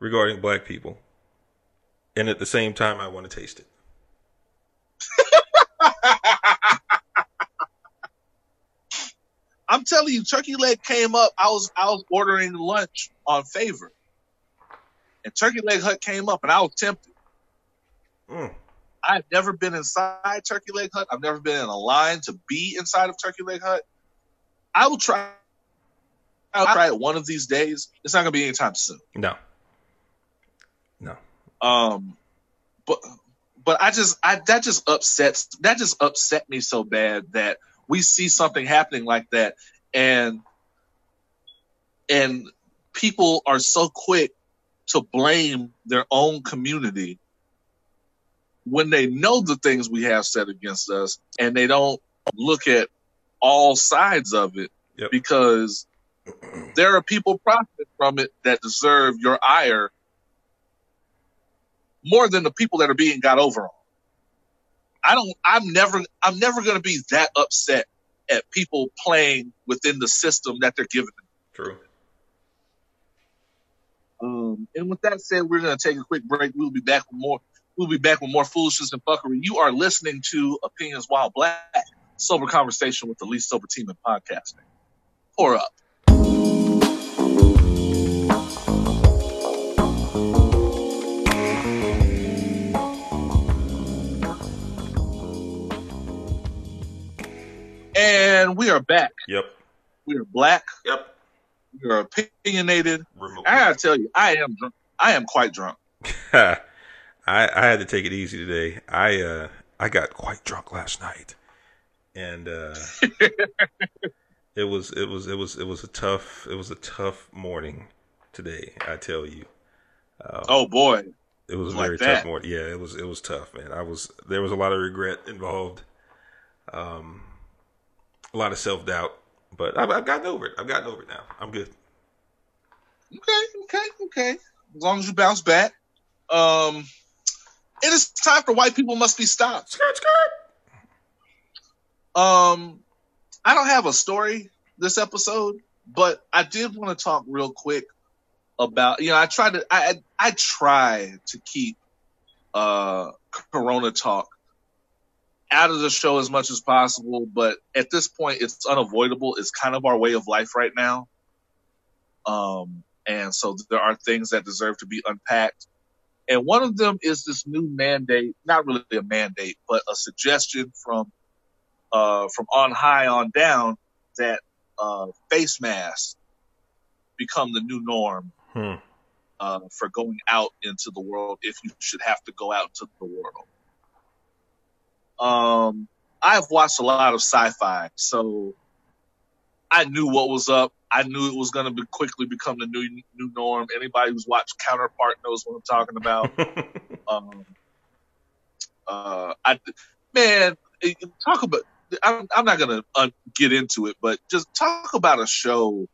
Speaker 2: regarding black people. And at the same time, I want to taste it.
Speaker 1: I'm telling you, turkey leg came up. I was I was ordering lunch on favor, and turkey leg hut came up, and I was tempted.
Speaker 2: Mm.
Speaker 1: I've never been inside Turkey Leg Hut. I've never been in a line to be inside of Turkey Leg Hut. I will try. I'll try it one of these days. It's not going to be anytime soon.
Speaker 2: No. No.
Speaker 1: Um, but but I just I that just upsets that just upset me so bad that we see something happening like that and and people are so quick to blame their own community when they know the things we have said against us and they don't look at all sides of it
Speaker 2: Yep.
Speaker 1: because there are people profiting from it that deserve your ire more than the people that are being got over on. I don't I'm never I'm never gonna be that upset at people playing within the system that they're given.
Speaker 2: True.
Speaker 1: Um, and with that said, we're gonna take a quick break. We'll be back with more we'll be back with more foolishness and fuckery. You are listening to Opinions While Black, sober conversation with the least sober team in podcasting. Pour up. And we are back.
Speaker 2: Yep.
Speaker 1: We are black.
Speaker 2: Yep.
Speaker 1: We are opinionated.
Speaker 2: Remote.
Speaker 1: I gotta tell you, I am drunk. I am quite drunk. *laughs*
Speaker 2: I I had to take it easy today. I uh I got quite drunk last night, and uh, *laughs* it was it was it was it was a tough it was a tough morning today. I tell you, um,
Speaker 1: Oh boy.
Speaker 2: it was a
Speaker 1: like
Speaker 2: very
Speaker 1: that.
Speaker 2: tough morning. Yeah, it was it was tough, man. I was there was a lot of regret involved, um, a lot of self doubt, but I've, I've gotten over it. I've gotten over it now. I'm good.
Speaker 1: Okay, okay, okay. As long as you bounce back. Um it is time for white people must be stopped.
Speaker 2: Skirt skirt.
Speaker 1: Um I don't have a story this episode, but I did want to talk real quick about you know, I try to I I, I try to keep uh Corona talk out of the show as much as possible, but at this point, it's unavoidable. It's kind of our way of life right now. Um, and so there are things that deserve to be unpacked. And one of them is this new mandate, not really a mandate, but a suggestion from, uh, from on high on down that, uh, face masks become the new norm.
Speaker 2: Hmm.
Speaker 1: Uh, for going out into the world if you should have to go out into the world. Um, I've watched a lot of sci-fi, so I knew what was up. I knew it was going to be quickly become the new new norm. Anybody who's watched Counterpart knows what I'm talking about. *laughs* um, uh, I man, talk about. I'm, I'm not going to uh, get into it, but just talk about a show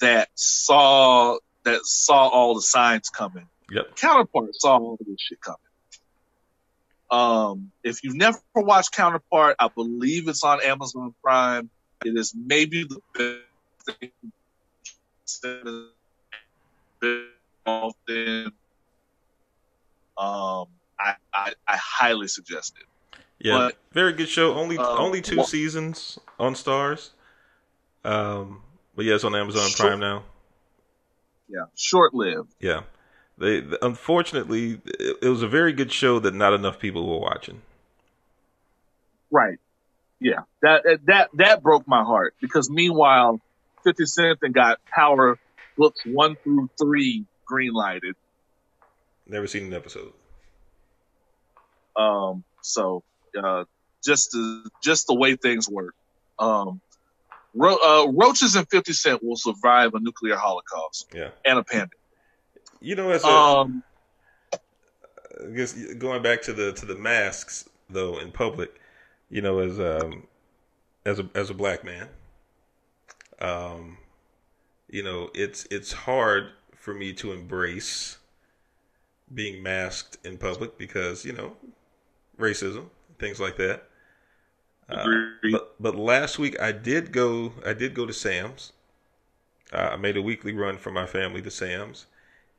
Speaker 1: that saw that saw all the signs coming.
Speaker 2: Yep.
Speaker 1: Counterpart saw all this shit coming. Um, if you've never watched Counterpart, I believe it's on Amazon Prime. It is maybe the best thing. Um, I, I, I highly suggest it.
Speaker 2: Yeah,
Speaker 1: But,
Speaker 2: very good show. Only
Speaker 1: um,
Speaker 2: only two
Speaker 1: well-
Speaker 2: seasons on Starz. Um, but yeah, it's on Amazon
Speaker 1: Sure.
Speaker 2: Prime now.
Speaker 1: Yeah, short lived.
Speaker 2: Yeah, they unfortunately it, it was a very good show that not enough people were watching.
Speaker 1: Right. Yeah. That that that broke my heart because meanwhile, Fifty Cent and got Power books one through three green lighted.
Speaker 2: Never seen an episode.
Speaker 1: Um, so uh, just the just the way things work. Um, ro- uh, roaches and Fifty Cent will survive a nuclear holocaust
Speaker 2: Yeah,
Speaker 1: and a pandemic.
Speaker 2: You know, as a,
Speaker 1: Um,
Speaker 2: I guess going back to the to the masks though in public, you know, as um as a as a black man, um, you know, it's it's hard for me to embrace being masked in public because you know racism things like that. Uh, but but last week I did go I did go to Sam's. Uh, I made a weekly run for my family to Sam's,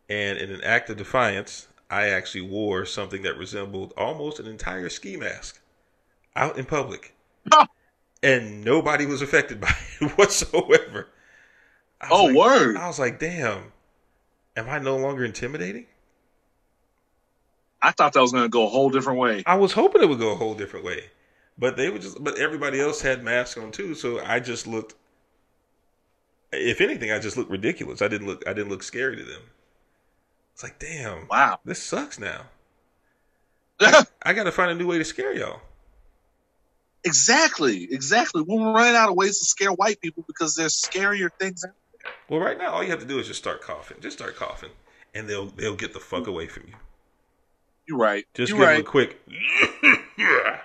Speaker 2: and in an act of defiance, I actually wore something that resembled almost an entire ski mask out in public, and nobody was affected *laughs* by it whatsoever. I was
Speaker 1: oh,
Speaker 2: like-
Speaker 1: word!
Speaker 2: I was like, damn, am I no longer intimidating?
Speaker 1: I thought that was going to go a whole different way.
Speaker 2: I was hoping it would go a whole different way, but they would just. But everybody else had masks on too, so I just looked. If anything, I just looked ridiculous. I didn't look. I didn't look scary to them. It's like, damn,
Speaker 1: Wow.
Speaker 2: this sucks now. *laughs* I got to find a new way to scare y'all.
Speaker 1: exactly, exactly. We're running out of ways to scare white people because there's scarier things. out there.
Speaker 2: Well, right now, all you have to do is just start coughing. Just start coughing, and they'll they'll get the fuck away from you.
Speaker 1: You're right.
Speaker 2: Just
Speaker 1: You're
Speaker 2: give
Speaker 1: right.
Speaker 2: them a quick. *laughs*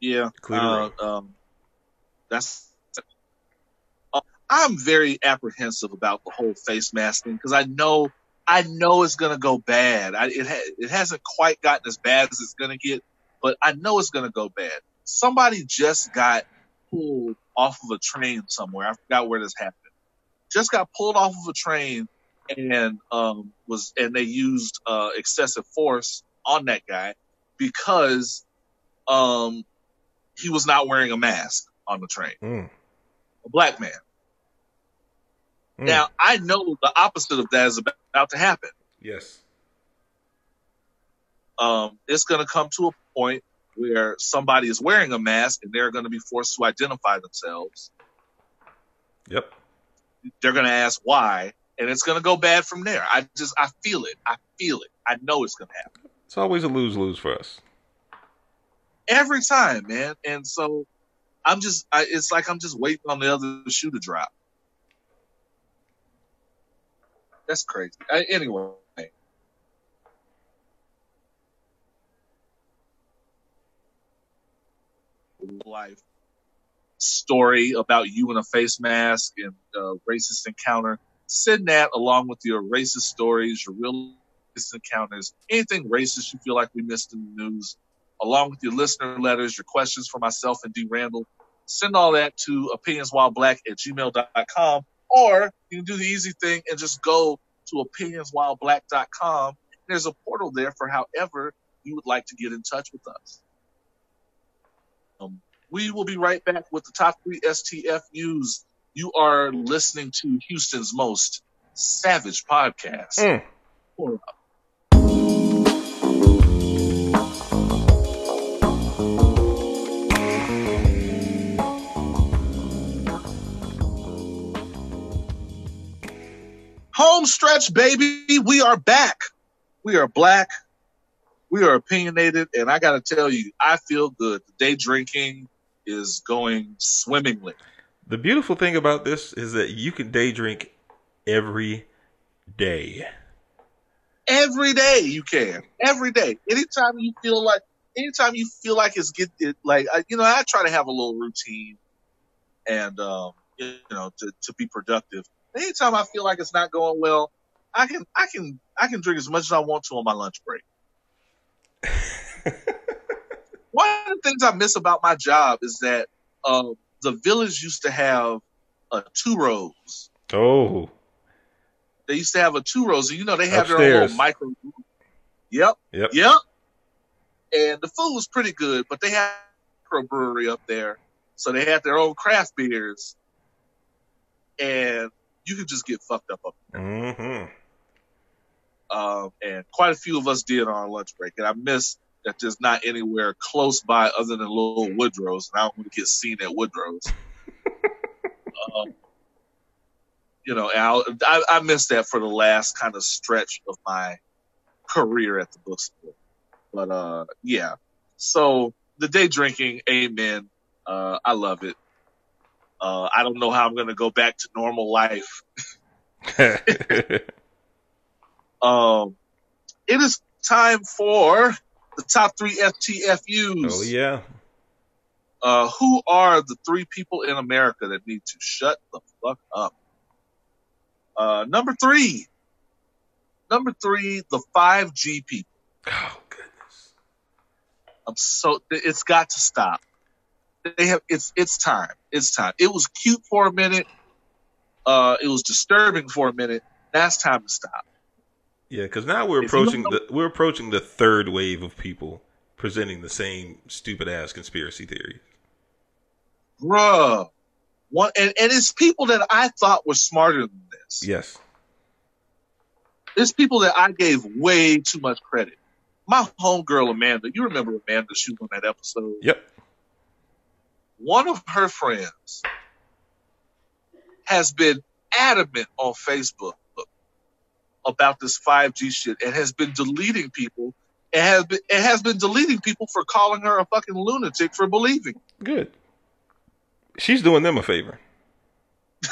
Speaker 1: Yeah. *laughs*
Speaker 2: Clear
Speaker 1: uh, um, that's. I'm very apprehensive about the whole face masking because I know I know it's gonna go bad. I, it ha- it hasn't quite gotten as bad as it's gonna get, but I know it's gonna go bad. Somebody just got pulled off of a train somewhere. I forgot where this happened. Just got pulled off of a train and um, was and they used uh, excessive force on that guy because um, he was not wearing a mask on the train.
Speaker 2: Mm,
Speaker 1: A black man.
Speaker 2: mm.
Speaker 1: Now I know the opposite of that is about to happen.
Speaker 2: yes,
Speaker 1: Um, it's going to come to a point where somebody is wearing a mask and they're going to be forced to identify themselves.
Speaker 2: yep.
Speaker 1: They're going to ask why, and it's going to go bad from there. I just I feel it. I feel it. I know it's going to happen
Speaker 2: It's always a lose lose for us.
Speaker 1: every time, man. And so I'm just I, it's like I'm just waiting on the other shoe to drop. That's crazy. I, anyway, life story about you in a face mask and racist encounter. Send that along with your racist stories, your real racist encounters, anything racist you feel like we missed in the news, along with your listener letters, your questions for myself and D. Randall. Send all that to opinionswhileblack at gmail.com or you can do the easy thing and just go to opinionswhileblack.com. There's a portal there for however you would like to get in touch with us. Um, we will be right back with the top three STF news. You are listening to Houston's most savage podcast.
Speaker 2: Mm.
Speaker 1: Home stretch, baby. We are back. We are black. We are opinionated. And I got to tell you, I feel good. The day drinking is going swimmingly.
Speaker 2: The beautiful thing about this is that you can day drink every day.
Speaker 1: Every day you can. Every day. Anytime you feel like, anytime you feel like it's get it, like, you know, I try to have a little routine and, um, you know, to, to be productive. Anytime I feel like it's not going well, I can, I can, I can drink as much as I want to on my lunch break. *laughs* One of the things I miss about my job is that um, the village used to have uh, two rows.
Speaker 2: Oh,
Speaker 1: They used to have a two rows, and you know they have their own micro. Yep,
Speaker 2: yep.
Speaker 1: yep. And the food was pretty good, but they had a microbrewery up there, so they had their own craft beers, and you could just get fucked up up
Speaker 2: hmm
Speaker 1: um, and quite a few of us did on our lunch break. And I miss that there's not anywhere close by other than little Woodrow's, and I don't want to get seen at Woodrow's. *laughs* um, you know, and I'll, I, I miss that for the last kind of stretch of my career at the bookstore. But uh, yeah, so the day drinking, amen. Uh, I love it. Uh, I don't know how I'm going to go back to normal life *laughs* Um, it is time for the top three STFUs.
Speaker 2: oh yeah.
Speaker 1: Uh, who are the three people in America that need to shut the fuck up? Uh, number three. Number three, the 5G people.
Speaker 2: Oh goodness.
Speaker 1: I'm so, it's got to stop. They have, it's, it's time. It's time. It was cute for a minute. Uh, it was disturbing for a minute. Now it's time to stop.
Speaker 2: Yeah, because now we're
Speaker 1: If
Speaker 2: approaching the we're approaching the third wave of people presenting the same stupid ass conspiracy theory.
Speaker 1: Bruh. One, and, and it's people that I thought were smarter than this.
Speaker 2: Yes.
Speaker 1: It's people that I gave way too much credit. My homegirl Amanda, you remember Amanda? She was on that episode.
Speaker 2: Yep.
Speaker 1: One of her friends has been adamant on Facebook about this 5G shit and has been deleting people. It has been it has been deleting people for calling her a fucking lunatic for believing.
Speaker 2: Good. She's doing them a favor. *laughs*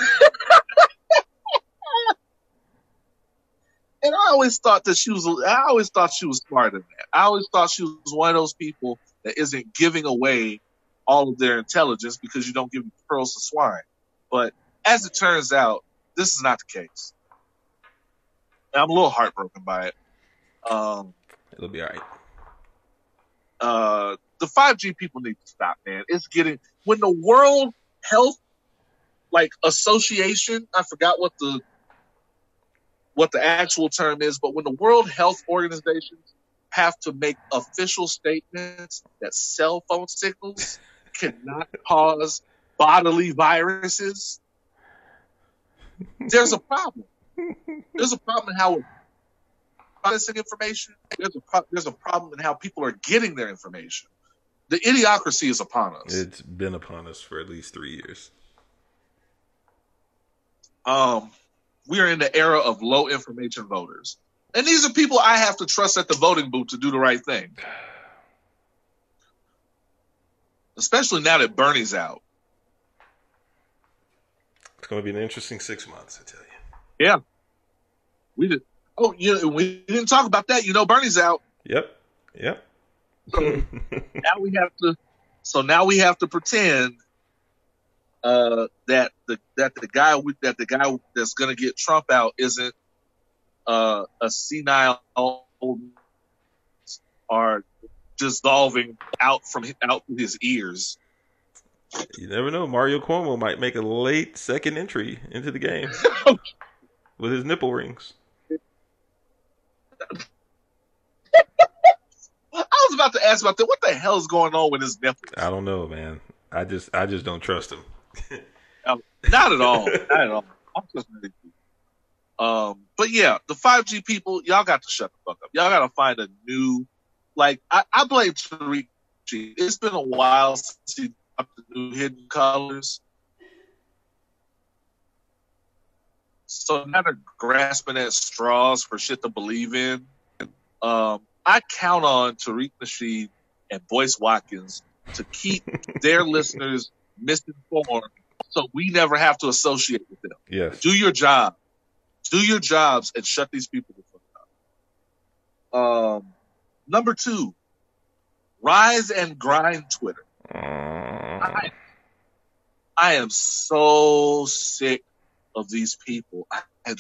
Speaker 1: And I always thought that she was. I always thought she was smarter than that. I always thought she was one of those people that isn't giving away all of their intelligence because you don't give pearls to swine. But as it turns out, this is not the case. And I'm a little heartbroken by it. Um,
Speaker 2: It'll be all right.
Speaker 1: uh, the 5G people need to stop, man. It's getting when the World Health like Association, I forgot what the what the actual term is, but when the World Health Organization have to make official statements that cell phone signals cannot cause bodily viruses, there's a problem. There's a problem in how we're processing information. There's a pro- there's a problem in how people are getting their information. The idiocracy is upon us.
Speaker 2: It's been upon us for at least three years.
Speaker 1: um, we are in the era of low information voters. And these are people I have to trust at the voting booth to do the right thing. Especially now that Bernie's out.
Speaker 2: It's going to be an interesting six months, I tell you.
Speaker 1: Yeah, we did. Oh, you know, we didn't talk about that. You know, Bernie's out.
Speaker 2: Yep. Yep.
Speaker 1: So *laughs* now we have to. So now we have to pretend uh, that the that the guy with that the guy that's going to get Trump out isn't uh, a senile old are dissolving out from out his ears.
Speaker 2: you never know. Mario Cuomo might make a late second entry into the game *laughs* with his nipple rings.
Speaker 1: I was about to ask about that. What the hell is going on with his nipples?
Speaker 2: I don't know, man. I just I just don't trust him. *laughs*
Speaker 1: um, not at all. *laughs* Not at all. I'm just um, but yeah, the 5G people, y'all got to shut the fuck up. Y'all got to find a new, like, I, I blame Tariq. Nasheed. It's been a while since he dropped the new Hidden Colors. So now they're grasping at straws for shit to believe in. Um, I count on Tariq Nasheed and Boyce Watkins to keep *laughs* their listeners misinformed so we never have to associate with them.
Speaker 2: Yes.
Speaker 1: Do your job. Do your jobs and shut these people the fuck up. Um, number two, rise and grind Twitter. Uh... I, I am so sick of these people. I am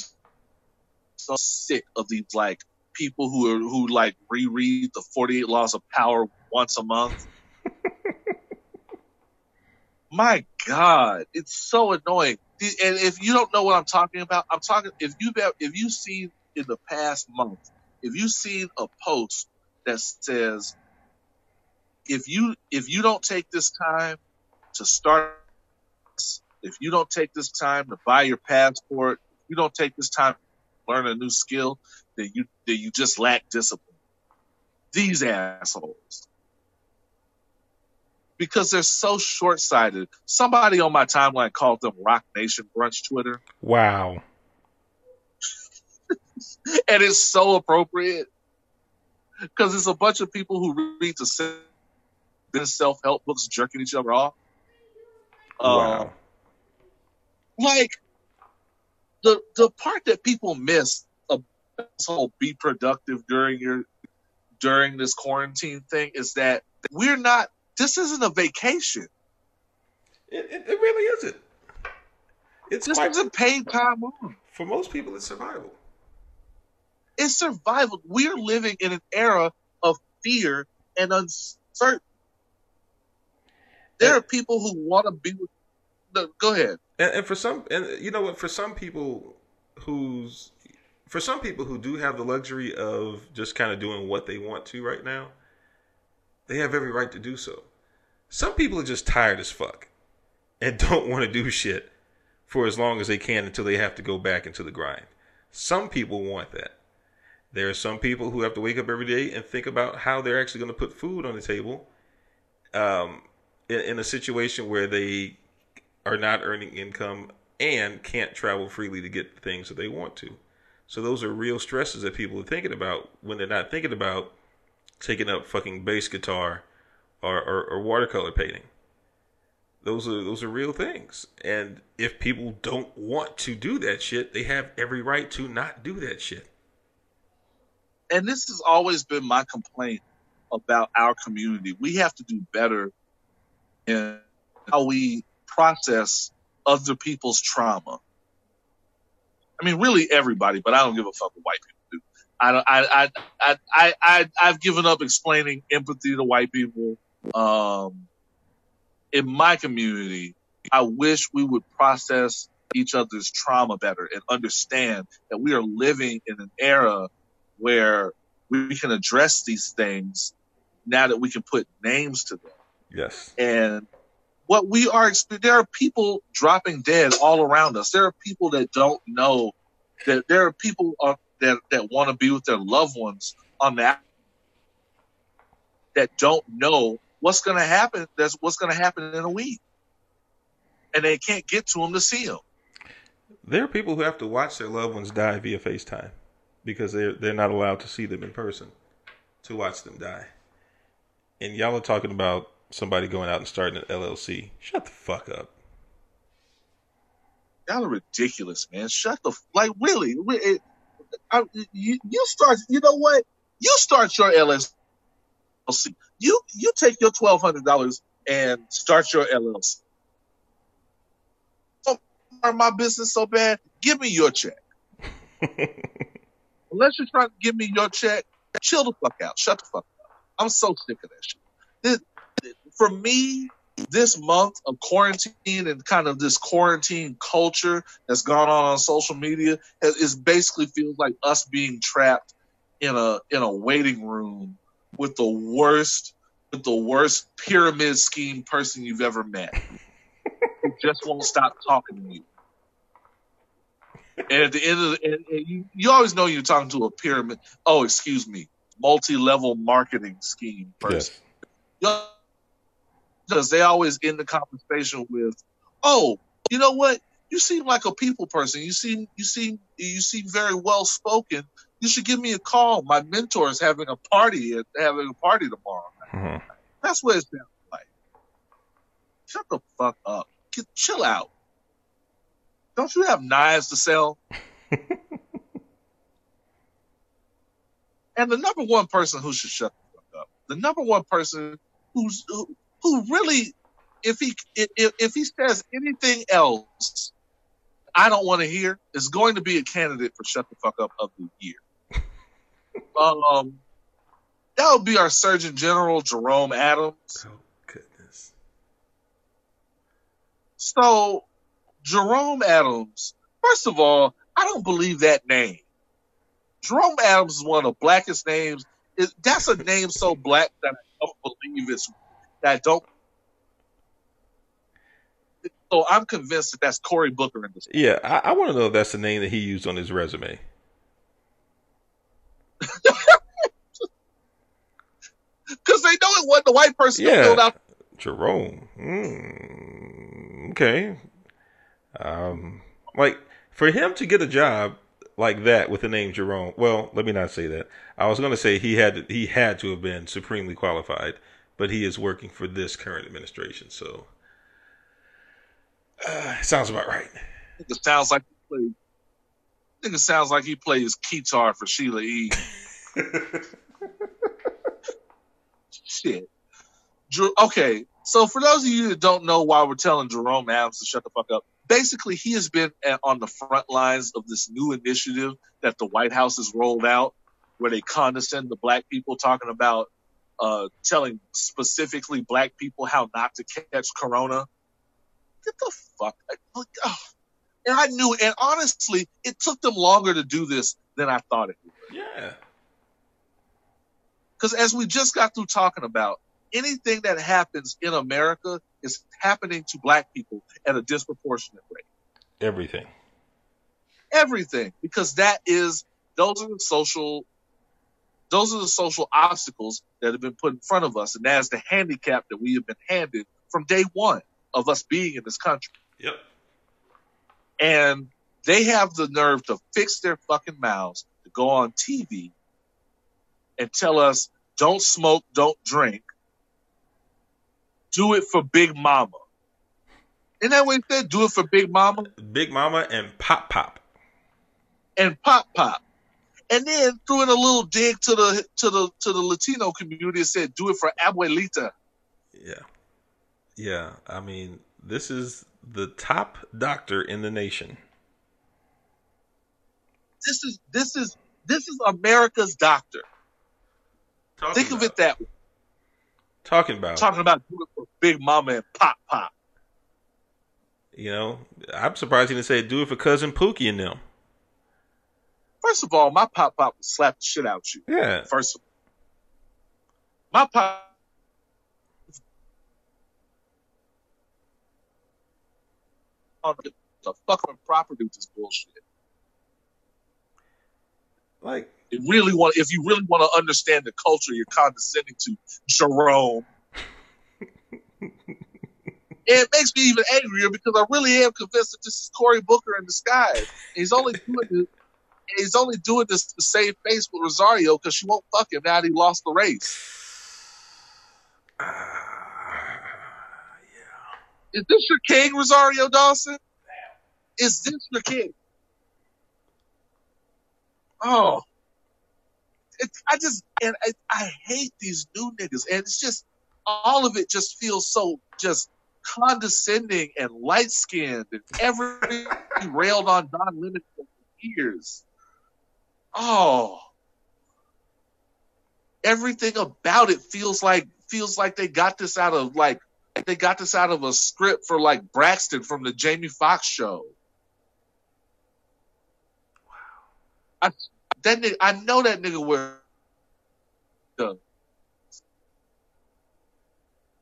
Speaker 1: so sick of these like people who are who like reread the 48 laws of power once a month. *laughs* My God, it's so annoying and if you don't know what I'm talking about, I'm talking if you've if you've seen in the past month, if you've seen a post that says if you if you don't take this time to start if you don't take this time to buy your passport, if you don't take this time to learn a new skill, then you then you just lack discipline. These assholes because they're so short sighted. Somebody on my timeline called them Roc Nation Brunch Twitter.
Speaker 2: Wow. *laughs*
Speaker 1: and it's so appropriate because it's a bunch of people who read the self help books jerking each other off. Wow. Um, like the the part that people miss about this whole be productive during your during this quarantine thing is that we're not this isn't a vacation.
Speaker 2: It, it, it really isn't.
Speaker 1: It's this isn't paid time off.
Speaker 2: For most people, it's survival.
Speaker 1: It's survival. We're living in an era of fear and uncertainty. There and, are people who want to be with. No, go ahead.
Speaker 2: And, and for some, and you know what? For some people, who's for some people who do have the luxury of just kind of doing what they want to right now, they have every right to do so. Some people are just tired as fuck and *laughs* don't want to do shit for as long as they can until they have to go back into the grind. Some people want that. There are some people who have to wake up every day and think about how they're actually going to put food on the table um, in, in a situation where they are not earning income and can't travel freely to get the things that they want to. So those are real stresses that people are thinking about when they're not thinking about taking up fucking bass guitar or, or, or watercolor painting. Those are those are real things. And if people don't want to do that shit, they have every right to not do that shit.
Speaker 1: And this has always been my complaint about our community. We have to do better in how we process other people's trauma. I mean, really everybody, but I don't give a fuck what white people do. I, don't, I, I, I, I, I've given up explaining empathy to white people um, in my community, I wish we would process each other's trauma better and understand that we are living in an era where we can address these things now that we can put names to them.
Speaker 2: Yes.
Speaker 1: And what we are, there are people dropping dead all around us. There are people that don't know that there are people uh, that, that want to be with their loved ones on that that don't know what's going to happen. That's what's going to happen in a week, and they can't get to them to see them.
Speaker 2: There are people who have to watch their loved ones die via FaceTime because they're they're not allowed to see them in person to watch them die. And y'all are talking about somebody going out and starting an LLC. Shut the fuck up.
Speaker 1: Y'all are ridiculous, man. Shut the like really. It, I, you, you start. You know what? You start your LLC. You you take your twelve hundred dollars and start your LLC. Don't my business so bad. Give me your check. *laughs* Unless you're trying to give me your check, chill the fuck out. Shut the fuck up. I'm so sick of that shit. This, for me, this month of quarantine and kind of this quarantine culture that's gone on on social media is basically feels like us being trapped in a in a waiting room with the worst, with the worst pyramid scheme person you've ever met. who just won't stop talking to you. And at the end of the, and, and you, you always know you're talking to a pyramid. Oh, excuse me, multi-level marketing scheme person.
Speaker 2: Yes.
Speaker 1: Because they always end the conversation with, "Oh, you know what? You seem like a people person. You seem you seem you seem very well spoken. You should give me a call. My mentor is having a party at having a party tomorrow.
Speaker 2: Mhm.
Speaker 1: That's what it sounds like. Shut the fuck up. Get, chill out. Don't you have knives to sell? *laughs* and the number one person who should shut the fuck up, the number one person who's who, who really, if he if, if he says anything else, I don't want to hear, is going to be a candidate for shut the fuck up of the year. *laughs* um, that would be our Surgeon General Jerome Adams.
Speaker 2: Oh goodness.
Speaker 1: So, Jerome Adams, first of all, I don't believe that name. Jerome Adams is one of the blackest names. It, that's a name so black that I don't believe it's that I don't. So I'm convinced that that's Cory Booker in this.
Speaker 2: Yeah, I, I want to know if that's the name that he used on his resume. *laughs*
Speaker 1: Because they know it wasn't the white person who
Speaker 2: Yeah.
Speaker 1: filled out.
Speaker 2: Jerome. Mm, okay. Um, like for him to get a job like that with the name Jerome. Well, let me not say that. I was going to say he had to, he had to have been supremely qualified, but he is working for this current administration, so uh, sounds about right.
Speaker 1: It sounds like he plays. I think it sounds like he plays guitar for Sheila E. *laughs* Shit. Jer- okay, so for those of you that don't know why we're telling Jerome Adams to shut the fuck up, basically he has been at, on the front lines of this new initiative that the White House has rolled out, where they condescend to black people, talking about uh, telling specifically black people how not to catch corona. Get the fuck. Like, oh. And I knew, and honestly, it took them longer to do this than I thought it would.
Speaker 2: yeah.
Speaker 1: Because as we just got through talking about, anything that happens in America is happening to black people at a disproportionate rate.
Speaker 2: Everything.
Speaker 1: Everything, because that is those are the social those are the social obstacles that have been put in front of us, and that is the handicap that we have been handed from day one of us being in this country.
Speaker 2: Yep.
Speaker 1: And they have the nerve to fix their fucking mouths to go on TV and tell us, don't smoke, don't drink. Do it for Big Mama. Isn't that what he said? Do it for Big Mama
Speaker 2: Big Mama and Pop Pop.
Speaker 1: and Pop Pop. And then threw in a little dig to the to the to the Latino community and said, do it for Abuelita.
Speaker 2: Yeah. Yeah. I mean, this is the top doctor in the nation.
Speaker 1: This is this is this is America's doctor.
Speaker 2: Talking
Speaker 1: Think of it that way.
Speaker 2: Talking about,
Speaker 1: Talking about Big Mama and Pop Pop.
Speaker 2: you know, I'm surprised he didn't say do it for cousin Pookie and them.
Speaker 1: First of all, my Pop Pop would slap the shit out you.
Speaker 2: Yeah.
Speaker 1: First of all, my Pop the fucking property with this bullshit.
Speaker 2: Like,
Speaker 1: If really want, if you really want to understand the culture you're condescending to, Jerome. and *laughs* it makes me even angrier because I really am convinced that this is Cory Booker in disguise. He's only doing this. He's only doing this to save face with Rosario because she won't fuck him now that he lost the race. *sighs*
Speaker 2: ah,
Speaker 1: Is this your king, Rosario Dawson? Is this your king? Oh, I just and I, I hate these new niggas, and it's just all of it just feels so just condescending and light skinned, and every *laughs* railed on Don Lemon for years. Oh, everything about it feels like feels like they got this out of like they got this out of a script for like Braxton from the Jamie Foxx show. I that nigga, I know that nigga wear the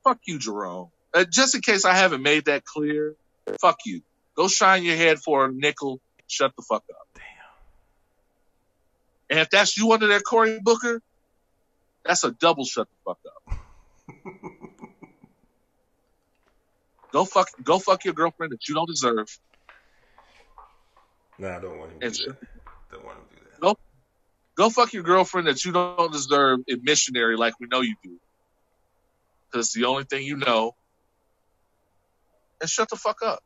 Speaker 1: fuck you, Jerome. Uh, just in case I haven't made that clear, fuck you. Go shine your head for a nickel. Shut the fuck up.
Speaker 2: Damn.
Speaker 1: And if that's you under that Cory Booker, that's a double shut the fuck up. *laughs* go fuck, go fuck your girlfriend that you don't deserve.
Speaker 2: Nah, I don't want him to
Speaker 1: And
Speaker 2: do
Speaker 1: shut-
Speaker 2: that. Don't want to do that.
Speaker 1: Go, go fuck your girlfriend that you don't deserve in missionary like we know you do. Because it's the only thing you know. And shut the fuck up.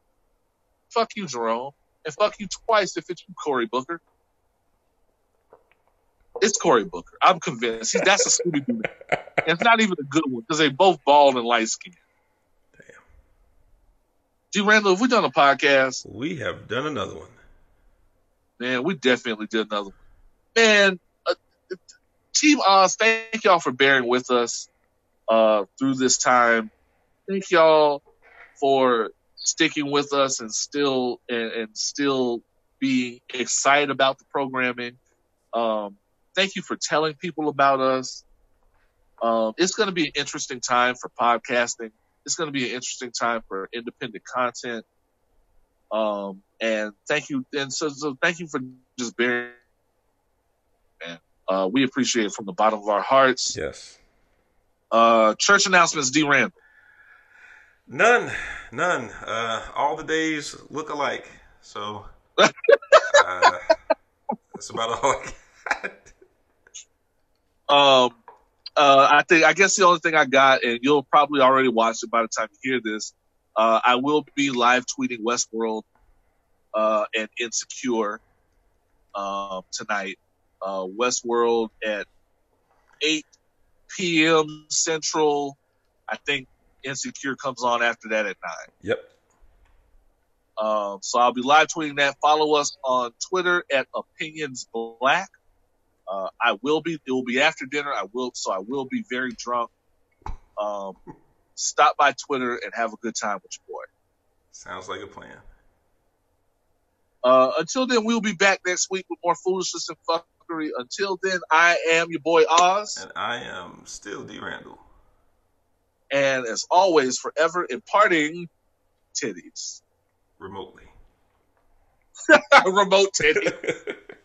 Speaker 1: Fuck you, Jerome. And fuck you twice if it's you, Cory Booker. It's Cory Booker. I'm convinced. He, that's a Scooby Doo. It's not even a good one because they both bald and light skinned.
Speaker 2: Damn.
Speaker 1: D. Randall, have we done a podcast?
Speaker 2: We have done another one.
Speaker 1: Man, we definitely did another one. Man, uh, Team Oz, thank y'all for bearing with us uh, through this time. Thank y'all for sticking with us and still and, and still being excited about the programming. Um, thank you for telling people about us. Um, it's going to be an interesting time for podcasting. It's going to be an interesting time for independent content. Um, and thank you. And so, so thank you for just bearing. Man, uh, we appreciate it from the bottom of our hearts.
Speaker 2: Yes.
Speaker 1: Uh, church announcements, D. Rand.
Speaker 2: None, none. Uh, all the days look alike. So *laughs* uh, that's about all I got.
Speaker 1: Um, uh, I think I guess the only thing I got, and you'll probably already watch it by the time you hear this. Uh, I will be live tweeting Westworld uh, and Insecure um, tonight. Uh, Westworld at 8 p.m. Central. I think Insecure comes on after that at 9.
Speaker 2: Yep.
Speaker 1: Um, so I'll be live tweeting that. Follow us on Twitter at Opinions Black. Uh, I will be. It will be after dinner. I will. So I will be very drunk. Um, stop by Twitter and have a good time with your boy.
Speaker 2: Sounds like a plan.
Speaker 1: Uh, until then, we'll be back next week with more foolishness and fuckery. Until then, I am your boy Oz,
Speaker 2: And I am still D. Randall.
Speaker 1: and as always, forever imparting titties,
Speaker 2: Remotely. *laughs*
Speaker 1: remote titties. *laughs*